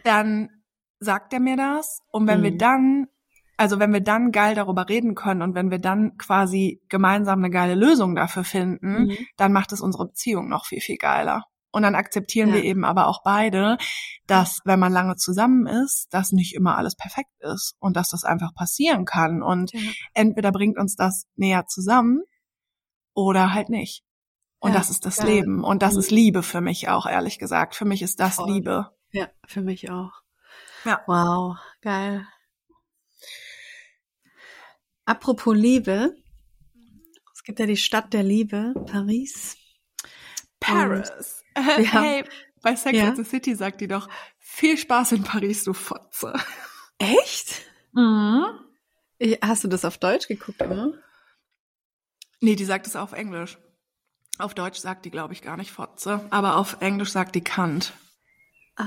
dann sagt er mir das. Und wenn mhm. wir dann, also wenn wir dann geil darüber reden können und wenn wir dann quasi gemeinsam eine geile Lösung dafür finden, mhm. dann macht es unsere Beziehung noch viel, viel geiler. Und dann akzeptieren ja. wir eben aber auch beide, dass wenn man lange zusammen ist, dass nicht immer alles perfekt ist und dass das einfach passieren kann. Und ja. entweder bringt uns das näher zusammen oder halt nicht. Und ja, das ist das Leben. Und das ist mhm. Liebe für mich auch, ehrlich gesagt. Für mich ist das Voll. Liebe. Ja, für mich auch. Ja. Wow, geil. Apropos Liebe. Es gibt ja die Stadt der Liebe, Paris. Paris. Ja. Hey, bei Sex ja. and the City sagt die doch, viel Spaß in Paris, du Fotze. Echt? Mhm. Hast du das auf Deutsch geguckt immer? Nee, die sagt es auf Englisch. Auf Deutsch sagt die, glaube ich, gar nicht Fotze, aber auf Englisch sagt die Kant. Ah.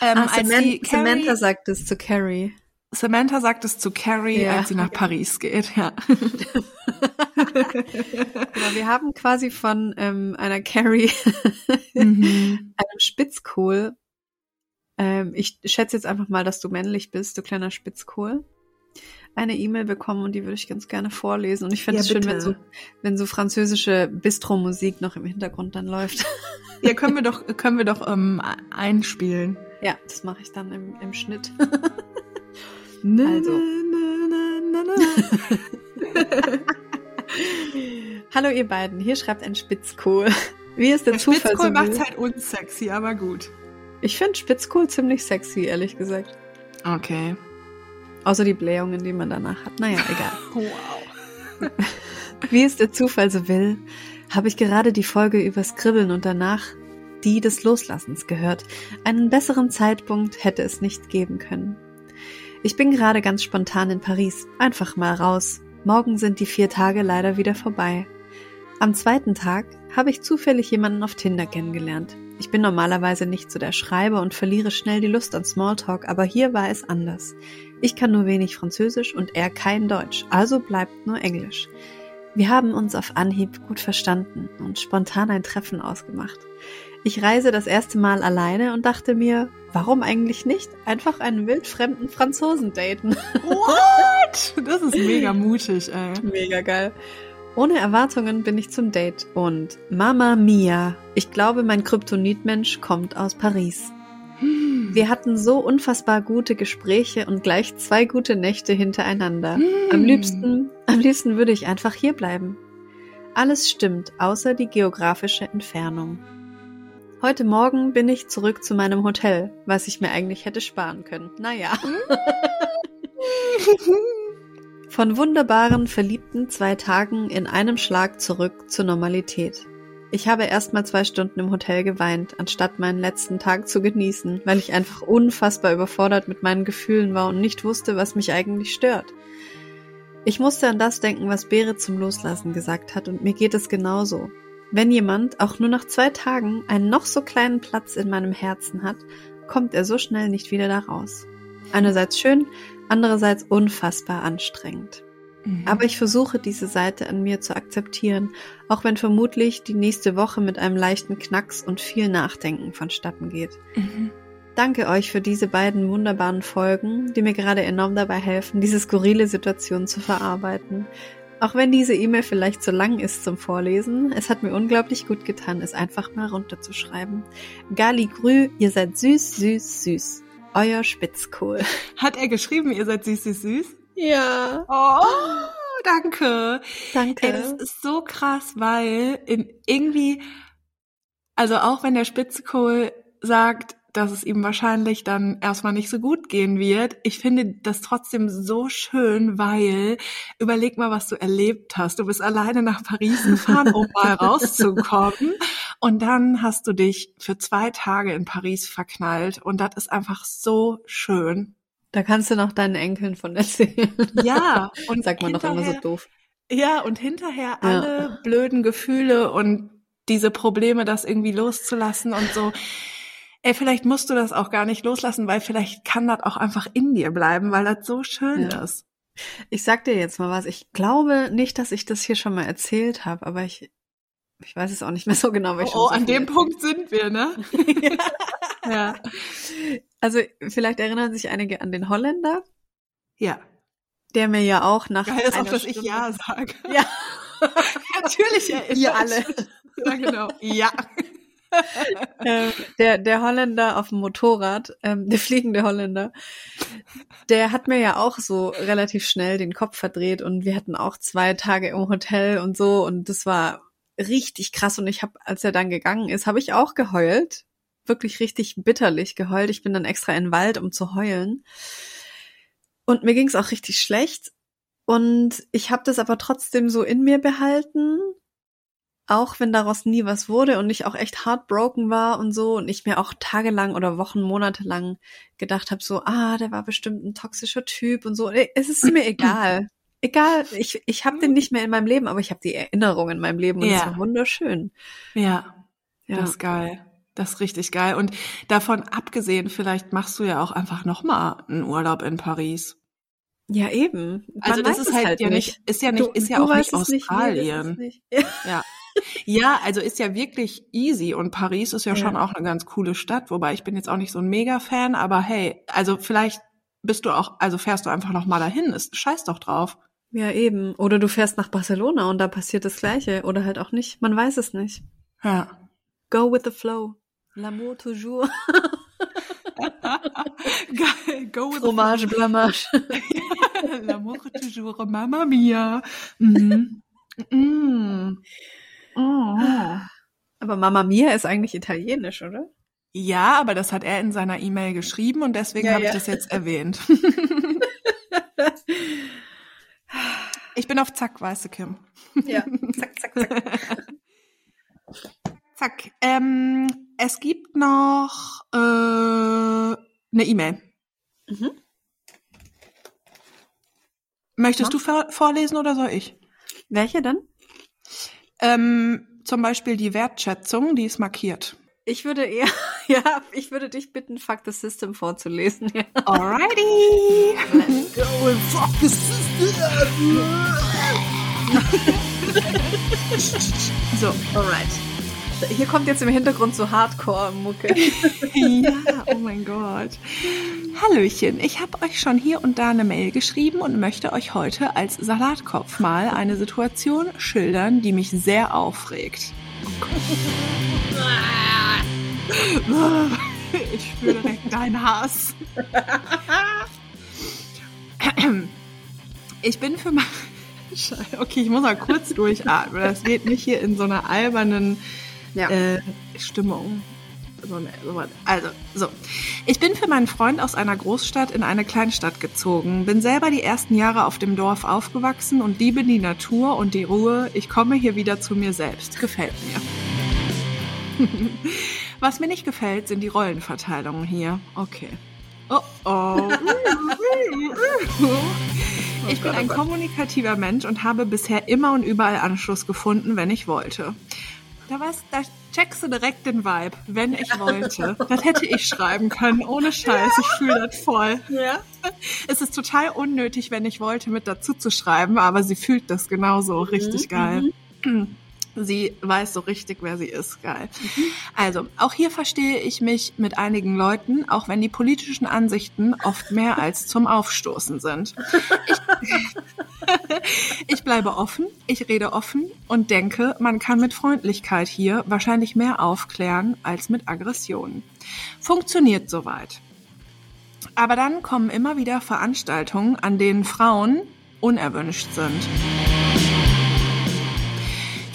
Ähm, ah, Samantha, Samantha sagt es zu Carrie. Samantha sagt es zu Carrie, ja. als sie nach Paris geht, ja. genau, wir haben quasi von ähm, einer Carrie, mhm. einem Spitzkohl. Ähm, ich schätze jetzt einfach mal, dass du männlich bist, du kleiner Spitzkohl. Eine E-Mail bekommen und die würde ich ganz gerne vorlesen. Und ich fände es ja, schön, wenn so, wenn so französische Bistro-Musik noch im Hintergrund dann läuft. Ja, können wir doch, können wir doch ähm, einspielen. Ja, das mache ich dann im, im Schnitt. Also. Hallo ihr beiden, hier schreibt ein Spitzkohl. Wie ist der, der Zufall Spitzkohl so macht's halt unsexy, aber gut. Ich finde Spitzkohl ziemlich sexy, ehrlich gesagt. Okay. Außer die Blähungen, die man danach hat. Naja, egal. wow. Wie es der Zufall so will, habe ich gerade die Folge über Skribbeln und danach die des Loslassens gehört. Einen besseren Zeitpunkt hätte es nicht geben können. Ich bin gerade ganz spontan in Paris. Einfach mal raus. Morgen sind die vier Tage leider wieder vorbei. Am zweiten Tag habe ich zufällig jemanden auf Tinder kennengelernt. Ich bin normalerweise nicht so der Schreiber und verliere schnell die Lust an Smalltalk, aber hier war es anders. Ich kann nur wenig Französisch und er kein Deutsch, also bleibt nur Englisch. Wir haben uns auf Anhieb gut verstanden und spontan ein Treffen ausgemacht. Ich reise das erste Mal alleine und dachte mir, warum eigentlich nicht einfach einen wildfremden Franzosen daten? What? Das ist mega mutig, ey. Mega geil. Ohne Erwartungen bin ich zum Date und Mama Mia, ich glaube, mein Kryptonitmensch kommt aus Paris. Hm. Wir hatten so unfassbar gute Gespräche und gleich zwei gute Nächte hintereinander. Hm. Am liebsten, am liebsten würde ich einfach hier bleiben. Alles stimmt, außer die geografische Entfernung. Heute Morgen bin ich zurück zu meinem Hotel, was ich mir eigentlich hätte sparen können. Naja. Von wunderbaren, verliebten zwei Tagen in einem Schlag zurück zur Normalität. Ich habe erst mal zwei Stunden im Hotel geweint, anstatt meinen letzten Tag zu genießen, weil ich einfach unfassbar überfordert mit meinen Gefühlen war und nicht wusste, was mich eigentlich stört. Ich musste an das denken, was Berit zum Loslassen gesagt hat, und mir geht es genauso. Wenn jemand auch nur nach zwei Tagen einen noch so kleinen Platz in meinem Herzen hat, kommt er so schnell nicht wieder da raus. Einerseits schön, andererseits unfassbar anstrengend. Mhm. Aber ich versuche diese Seite an mir zu akzeptieren, auch wenn vermutlich die nächste Woche mit einem leichten Knacks und viel Nachdenken vonstatten geht. Mhm. Danke euch für diese beiden wunderbaren Folgen, die mir gerade enorm dabei helfen, diese skurrile Situation zu verarbeiten. Auch wenn diese E-Mail vielleicht zu lang ist zum Vorlesen, es hat mir unglaublich gut getan, es einfach mal runterzuschreiben. Gali Grü, ihr seid süß, süß, süß. Euer Spitzkohl. Hat er geschrieben, ihr seid süß, süß, süß? Ja. Oh, danke. Danke. Ey, das ist so krass, weil in irgendwie, also auch wenn der Spitzkohl sagt, dass es ihm wahrscheinlich dann erstmal nicht so gut gehen wird. Ich finde das trotzdem so schön, weil überleg mal, was du erlebt hast. Du bist alleine nach Paris gefahren, um mal rauszukommen. Und dann hast du dich für zwei Tage in Paris verknallt. Und das ist einfach so schön. Da kannst du noch deinen Enkeln von erzählen. Ja, und sagt man doch immer so doof. Ja, und hinterher alle ja. blöden Gefühle und diese Probleme, das irgendwie loszulassen und so ey, vielleicht musst du das auch gar nicht loslassen, weil vielleicht kann das auch einfach in dir bleiben, weil das so schön ja. ist. Ich sag dir jetzt mal was. Ich glaube nicht, dass ich das hier schon mal erzählt habe, aber ich, ich weiß es auch nicht mehr so genau. Weil ich oh, so an dem Punkt sind wir, ne? ja. Also vielleicht erinnern sich einige an den Holländer. Ja. Der mir ja auch nach Geil ist auch, dass Stunde ich Ja sage. Ja. Natürlich erinnert. Ihr alle. Ja, genau. Ja. Ähm, der, der Holländer auf dem Motorrad, ähm, der fliegende Holländer, der hat mir ja auch so relativ schnell den Kopf verdreht und wir hatten auch zwei Tage im Hotel und so und das war richtig krass und ich habe, als er dann gegangen ist, habe ich auch geheult, wirklich richtig bitterlich geheult. Ich bin dann extra in den Wald, um zu heulen. Und mir ging es auch richtig schlecht. Und ich habe das aber trotzdem so in mir behalten auch wenn daraus nie was wurde und ich auch echt heartbroken war und so und ich mir auch tagelang oder Wochen, Monate lang gedacht habe, so, ah, der war bestimmt ein toxischer Typ und so. Es ist mir egal. Egal, ich, ich habe den nicht mehr in meinem Leben, aber ich habe die Erinnerung in meinem Leben und ja. das war wunderschön. Ja, ja, das ist geil. Das ist richtig geil. Und davon abgesehen, vielleicht machst du ja auch einfach nochmal einen Urlaub in Paris. Ja, eben. Man also das ist halt, halt ja nicht, ist ja nicht, du, ist ja auch nicht Australien. Nicht, nicht. Ja. ja, also ist ja wirklich easy und Paris ist ja, ja, schon auch eine ganz coole Stadt, wobei ich bin jetzt auch nicht so ein Mega-Fan, aber hey, also vielleicht bist du auch, also fährst du einfach nochmal dahin, ist scheiß doch drauf. Ja, eben. Oder du fährst nach Barcelona und da passiert das Gleiche oder halt auch nicht. Man weiß es nicht. Ja. Go with the flow. L'amour toujours. Geil, go with Fromage, Blamage. L'amour toujours, Mamma mia. Mhm. Mm. Oh. Aber Mamma mia ist eigentlich italienisch, oder? Ja, aber das hat er in seiner E-Mail geschrieben und deswegen ja, habe ja. ich das jetzt erwähnt. ich bin auf Zack, weißt du, Kim. Ja, zack, zack, zack. zack. Ähm, es gibt noch äh, eine E-Mail. Mhm. Möchtest ja. du vorlesen oder soll ich? Welche denn? Ähm, zum Beispiel die Wertschätzung, die ist markiert. Ich würde eher, ja, ich würde dich bitten, Fuck the System vorzulesen. Ja. Alrighty. Let's go and fuck the system. so, alright. Hier kommt jetzt im Hintergrund so Hardcore-Mucke. ja, oh mein Gott. Hallöchen, ich habe euch schon hier und da eine Mail geschrieben und möchte euch heute als Salatkopf mal eine Situation schildern, die mich sehr aufregt. Ich spüre direkt deinen Hass. Ich bin für mein... Okay, ich muss mal kurz durchatmen. Das geht nicht hier in so einer albernen ja. äh, Stimmung. Also, so. Ich bin für meinen Freund aus einer Großstadt in eine Kleinstadt gezogen, bin selber die ersten Jahre auf dem Dorf aufgewachsen und liebe die Natur und die Ruhe. Ich komme hier wieder zu mir selbst. Gefällt mir. Was mir nicht gefällt, sind die Rollenverteilungen hier. Okay. Oh oh. Ich bin ein kommunikativer Mensch und habe bisher immer und überall Anschluss gefunden, wenn ich wollte. Da, was, da checkst du direkt den Vibe, wenn ich wollte. Das hätte ich schreiben können, ohne Scheiß. Ich fühle das voll. Ja. Es ist total unnötig, wenn ich wollte, mit dazu zu schreiben, aber sie fühlt das genauso. Richtig mhm. geil. Mhm. Sie weiß so richtig, wer sie ist. Geil. Mhm. Also, auch hier verstehe ich mich mit einigen Leuten, auch wenn die politischen Ansichten oft mehr als zum Aufstoßen sind. Ich, ich bleibe offen, ich rede offen und denke, man kann mit Freundlichkeit hier wahrscheinlich mehr aufklären als mit Aggressionen. Funktioniert soweit. Aber dann kommen immer wieder Veranstaltungen, an denen Frauen unerwünscht sind.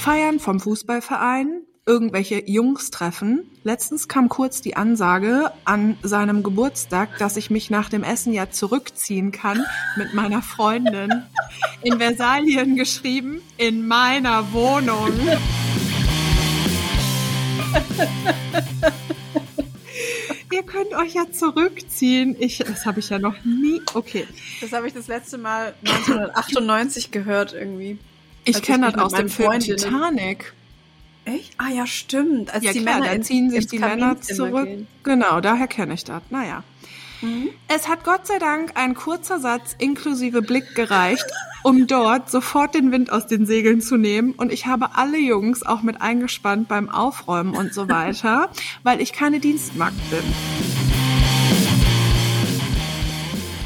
Feiern vom Fußballverein, irgendwelche Jungs treffen. Letztens kam kurz die Ansage an seinem Geburtstag, dass ich mich nach dem Essen ja zurückziehen kann mit meiner Freundin. In Versalien geschrieben, in meiner Wohnung. Ihr könnt euch ja zurückziehen. Ich, das habe ich ja noch nie. Okay. Das habe ich das letzte Mal 1998 gehört irgendwie. Ich kenne das aus dem Film Titanic. Echt? Ah ja, stimmt. Als ja, die klar, Männer da ziehen sich die Männer zurück. Genau, daher kenne ich das. Naja. Mhm. Es hat Gott sei Dank ein kurzer Satz inklusive Blick gereicht, um dort sofort den Wind aus den Segeln zu nehmen. Und ich habe alle Jungs auch mit eingespannt beim Aufräumen und so weiter, weil ich keine Dienstmagd bin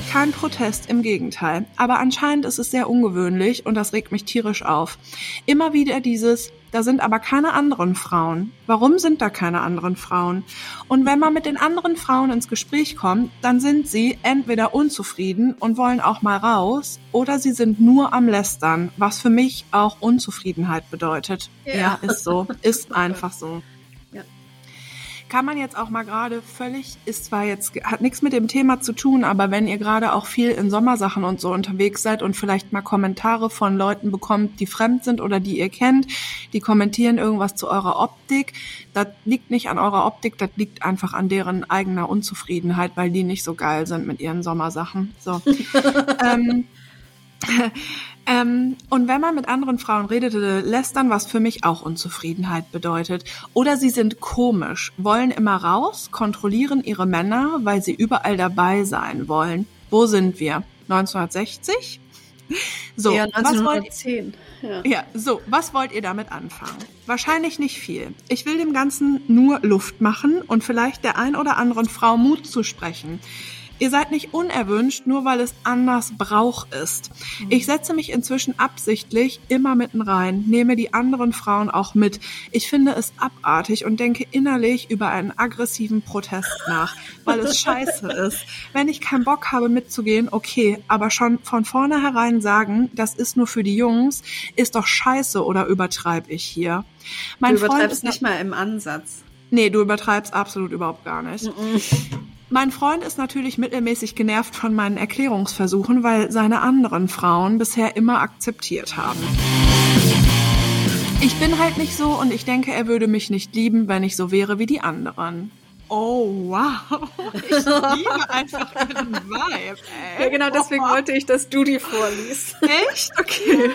kein Protest, im Gegenteil. Aber anscheinend ist es sehr ungewöhnlich und das regt mich tierisch auf. Immer wieder dieses, da sind aber keine anderen Frauen. Warum sind da keine anderen Frauen? Und wenn man mit den anderen Frauen ins Gespräch kommt, dann sind sie entweder unzufrieden und wollen auch mal raus oder sie sind nur am Lästern, was für mich auch Unzufriedenheit bedeutet. Ja, ja ist so, ist einfach so kann man jetzt auch mal gerade völlig, ist zwar jetzt, hat nichts mit dem Thema zu tun, aber wenn ihr gerade auch viel in Sommersachen und so unterwegs seid und vielleicht mal Kommentare von Leuten bekommt, die fremd sind oder die ihr kennt, die kommentieren irgendwas zu eurer Optik, das liegt nicht an eurer Optik, das liegt einfach an deren eigener Unzufriedenheit, weil die nicht so geil sind mit ihren Sommersachen. So. ähm, ähm, und wenn man mit anderen Frauen redete, lästern, was für mich auch Unzufriedenheit bedeutet. Oder sie sind komisch, wollen immer raus, kontrollieren ihre Männer, weil sie überall dabei sein wollen. Wo sind wir? 1960? So, ja, 1910. Ja. ja, so, was wollt ihr damit anfangen? Wahrscheinlich nicht viel. Ich will dem Ganzen nur Luft machen und vielleicht der ein oder anderen Frau Mut zu sprechen. Ihr seid nicht unerwünscht, nur weil es anders Brauch ist. Mhm. Ich setze mich inzwischen absichtlich immer mitten rein, nehme die anderen Frauen auch mit. Ich finde es abartig und denke innerlich über einen aggressiven Protest nach, weil es scheiße ist. Wenn ich keinen Bock habe mitzugehen, okay, aber schon von vornherein sagen, das ist nur für die Jungs, ist doch scheiße oder übertreibe ich hier? Mein du übertreibst nicht mal im Ansatz. Nee, du übertreibst absolut überhaupt gar nicht. Mein Freund ist natürlich mittelmäßig genervt von meinen Erklärungsversuchen, weil seine anderen Frauen bisher immer akzeptiert haben. Ich bin halt nicht so und ich denke, er würde mich nicht lieben, wenn ich so wäre wie die anderen. Oh, wow. Ich liebe einfach den Vibe. Ey. Ja, genau deswegen oh. wollte ich, dass du die vorliest. Echt? Okay.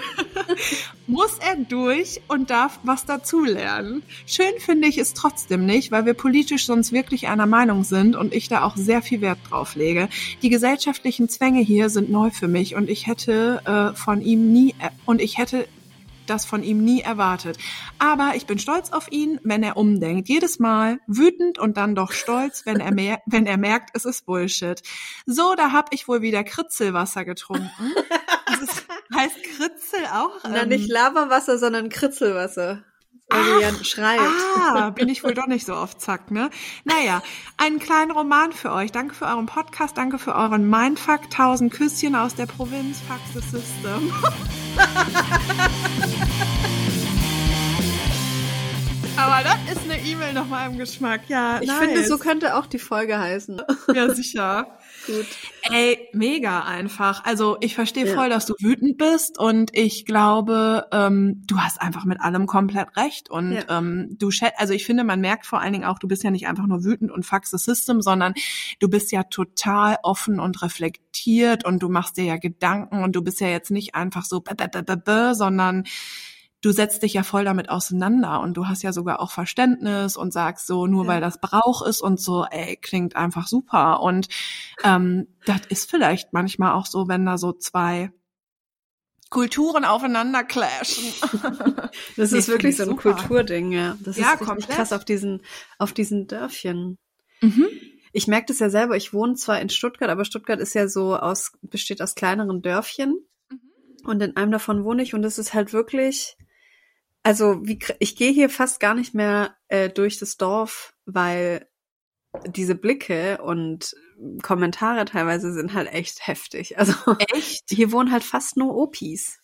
Muss er durch und darf was dazulernen. Schön finde ich es trotzdem nicht, weil wir politisch sonst wirklich einer Meinung sind und ich da auch sehr viel Wert drauf lege. Die gesellschaftlichen Zwänge hier sind neu für mich und ich hätte äh, von ihm nie äh, und ich hätte das von ihm nie erwartet. Aber ich bin stolz auf ihn, wenn er umdenkt. Jedes Mal wütend und dann doch stolz, wenn er, mer wenn er merkt, es ist Bullshit. So, da hab ich wohl wieder Kritzelwasser getrunken. Das heißt Kritzel auch? Ähm, Na, nicht Lavawasser, sondern Kritzelwasser. Weil Ach, schreibt. Ah, bin ich wohl doch nicht so auf Zack, ne? Naja, einen kleinen Roman für euch. Danke für euren Podcast, danke für euren Mindfuck. Tausend Küsschen aus der Provinz, Fuck the System. Aber das ist eine E-Mail nach meinem Geschmack. Ja, ich nice. finde, so könnte auch die Folge heißen. Ja, sicher. Gut. Ey, mega einfach. Also ich verstehe ja. voll, dass du wütend bist und ich glaube, ähm, du hast einfach mit allem komplett recht. Und ja. ähm, du, also ich finde, man merkt vor allen Dingen auch, du bist ja nicht einfach nur wütend und fuck the system, sondern du bist ja total offen und reflektiert und du machst dir ja Gedanken und du bist ja jetzt nicht einfach so, sondern du setzt dich ja voll damit auseinander und du hast ja sogar auch Verständnis und sagst so, nur ja. weil das Brauch ist und so, ey, klingt einfach super. Und ähm, das ist vielleicht manchmal auch so, wenn da so zwei Kulturen aufeinander clashen. das nee, ist wirklich so ein super. Kulturding, ja. Das ja, ist komplett. krass auf diesen, auf diesen Dörfchen. Mhm. Ich merke das ja selber, ich wohne zwar in Stuttgart, aber Stuttgart ist ja so aus, besteht aus kleineren Dörfchen. Mhm. Und in einem davon wohne ich und es ist halt wirklich, also wie, ich gehe hier fast gar nicht mehr äh, durch das Dorf, weil diese Blicke und Kommentare teilweise sind halt echt heftig. Also echt? hier wohnen halt fast nur Opis.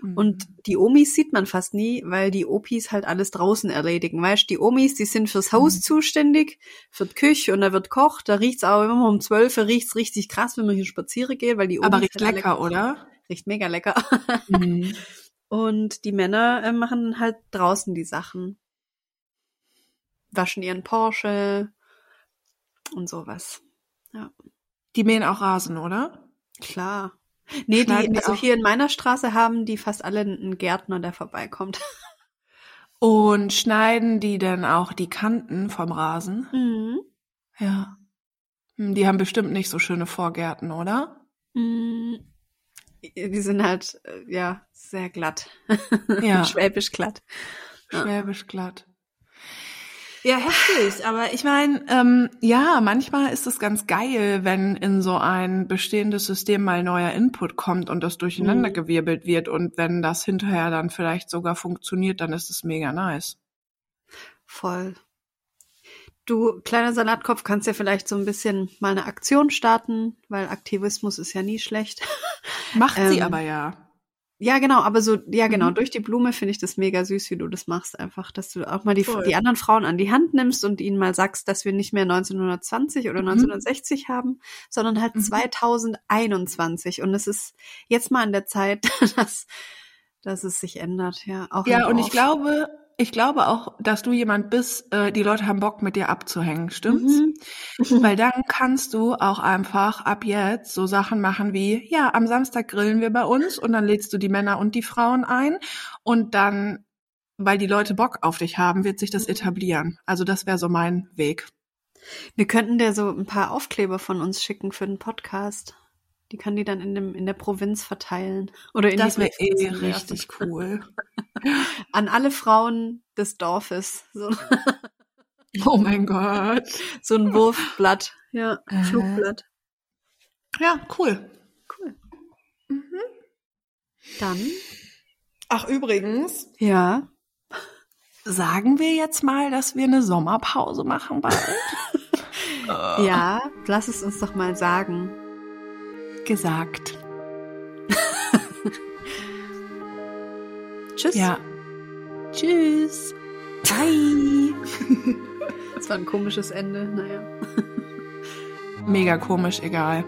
Mhm. Und die Omis sieht man fast nie, weil die Opis halt alles draußen erledigen. Weißt die Omis, die sind fürs Haus mhm. zuständig, für die Küche und da wird kocht. Da riecht's auch immer um zwölf, riecht's richtig krass, wenn man hier spazieren geht, weil die Omis. Aber riecht lecker, oder? Riecht mega lecker. Mhm. Und die Männer äh, machen halt draußen die Sachen. Waschen ihren Porsche und sowas. Ja. Die mähen auch Rasen, oder? Klar. Nee, die, also hier in meiner Straße haben die fast alle einen Gärtner, der vorbeikommt. Und schneiden die denn auch die Kanten vom Rasen? Mhm. Ja. Hm, die haben bestimmt nicht so schöne Vorgärten, oder? Mhm. Die sind halt, äh, ja, sehr glatt. Ja. Schwäbisch glatt. Schwäbisch glatt. Ja, heftig. Aber ich meine, ähm, ja, manchmal ist es ganz geil, wenn in so ein bestehendes System mal neuer Input kommt und das durcheinandergewirbelt mhm. wird. Und wenn das hinterher dann vielleicht sogar funktioniert, dann ist es mega nice. Voll. Du, kleiner Salatkopf, kannst ja vielleicht so ein bisschen mal eine Aktion starten, weil Aktivismus ist ja nie schlecht. Macht ähm, sie aber ja. Ja, genau, aber so, ja, genau, mhm. durch die Blume finde ich das mega süß, wie du das machst, einfach, dass du auch mal die, die anderen Frauen an die Hand nimmst und ihnen mal sagst, dass wir nicht mehr 1920 oder mhm. 1960 haben, sondern halt mhm. 2021. Und es ist jetzt mal an der Zeit, dass, dass es sich ändert, ja. Auch ja, und ich glaube, ich glaube auch, dass du jemand bist, äh, die Leute haben Bock mit dir abzuhängen, stimmt's? Mhm. Weil dann kannst du auch einfach ab jetzt so Sachen machen wie, ja, am Samstag grillen wir bei uns und dann lädst du die Männer und die Frauen ein und dann, weil die Leute Bock auf dich haben, wird sich das etablieren. Also das wäre so mein Weg. Wir könnten dir so ein paar Aufkleber von uns schicken für den Podcast. Die kann die dann in, dem, in der Provinz verteilen. Oder in das wäre eh richtig cool. An alle Frauen des Dorfes. So. Oh mein Gott. So ein Wurfblatt. Ja, äh. Flugblatt. Ja, cool. Cool. Mhm. Dann. Ach, übrigens. Ja. Sagen wir jetzt mal, dass wir eine Sommerpause machen bald? ja, lass es uns doch mal sagen gesagt. Tschüss. Ja. Tschüss. Bye. Das war ein komisches Ende, naja. Mega komisch, egal.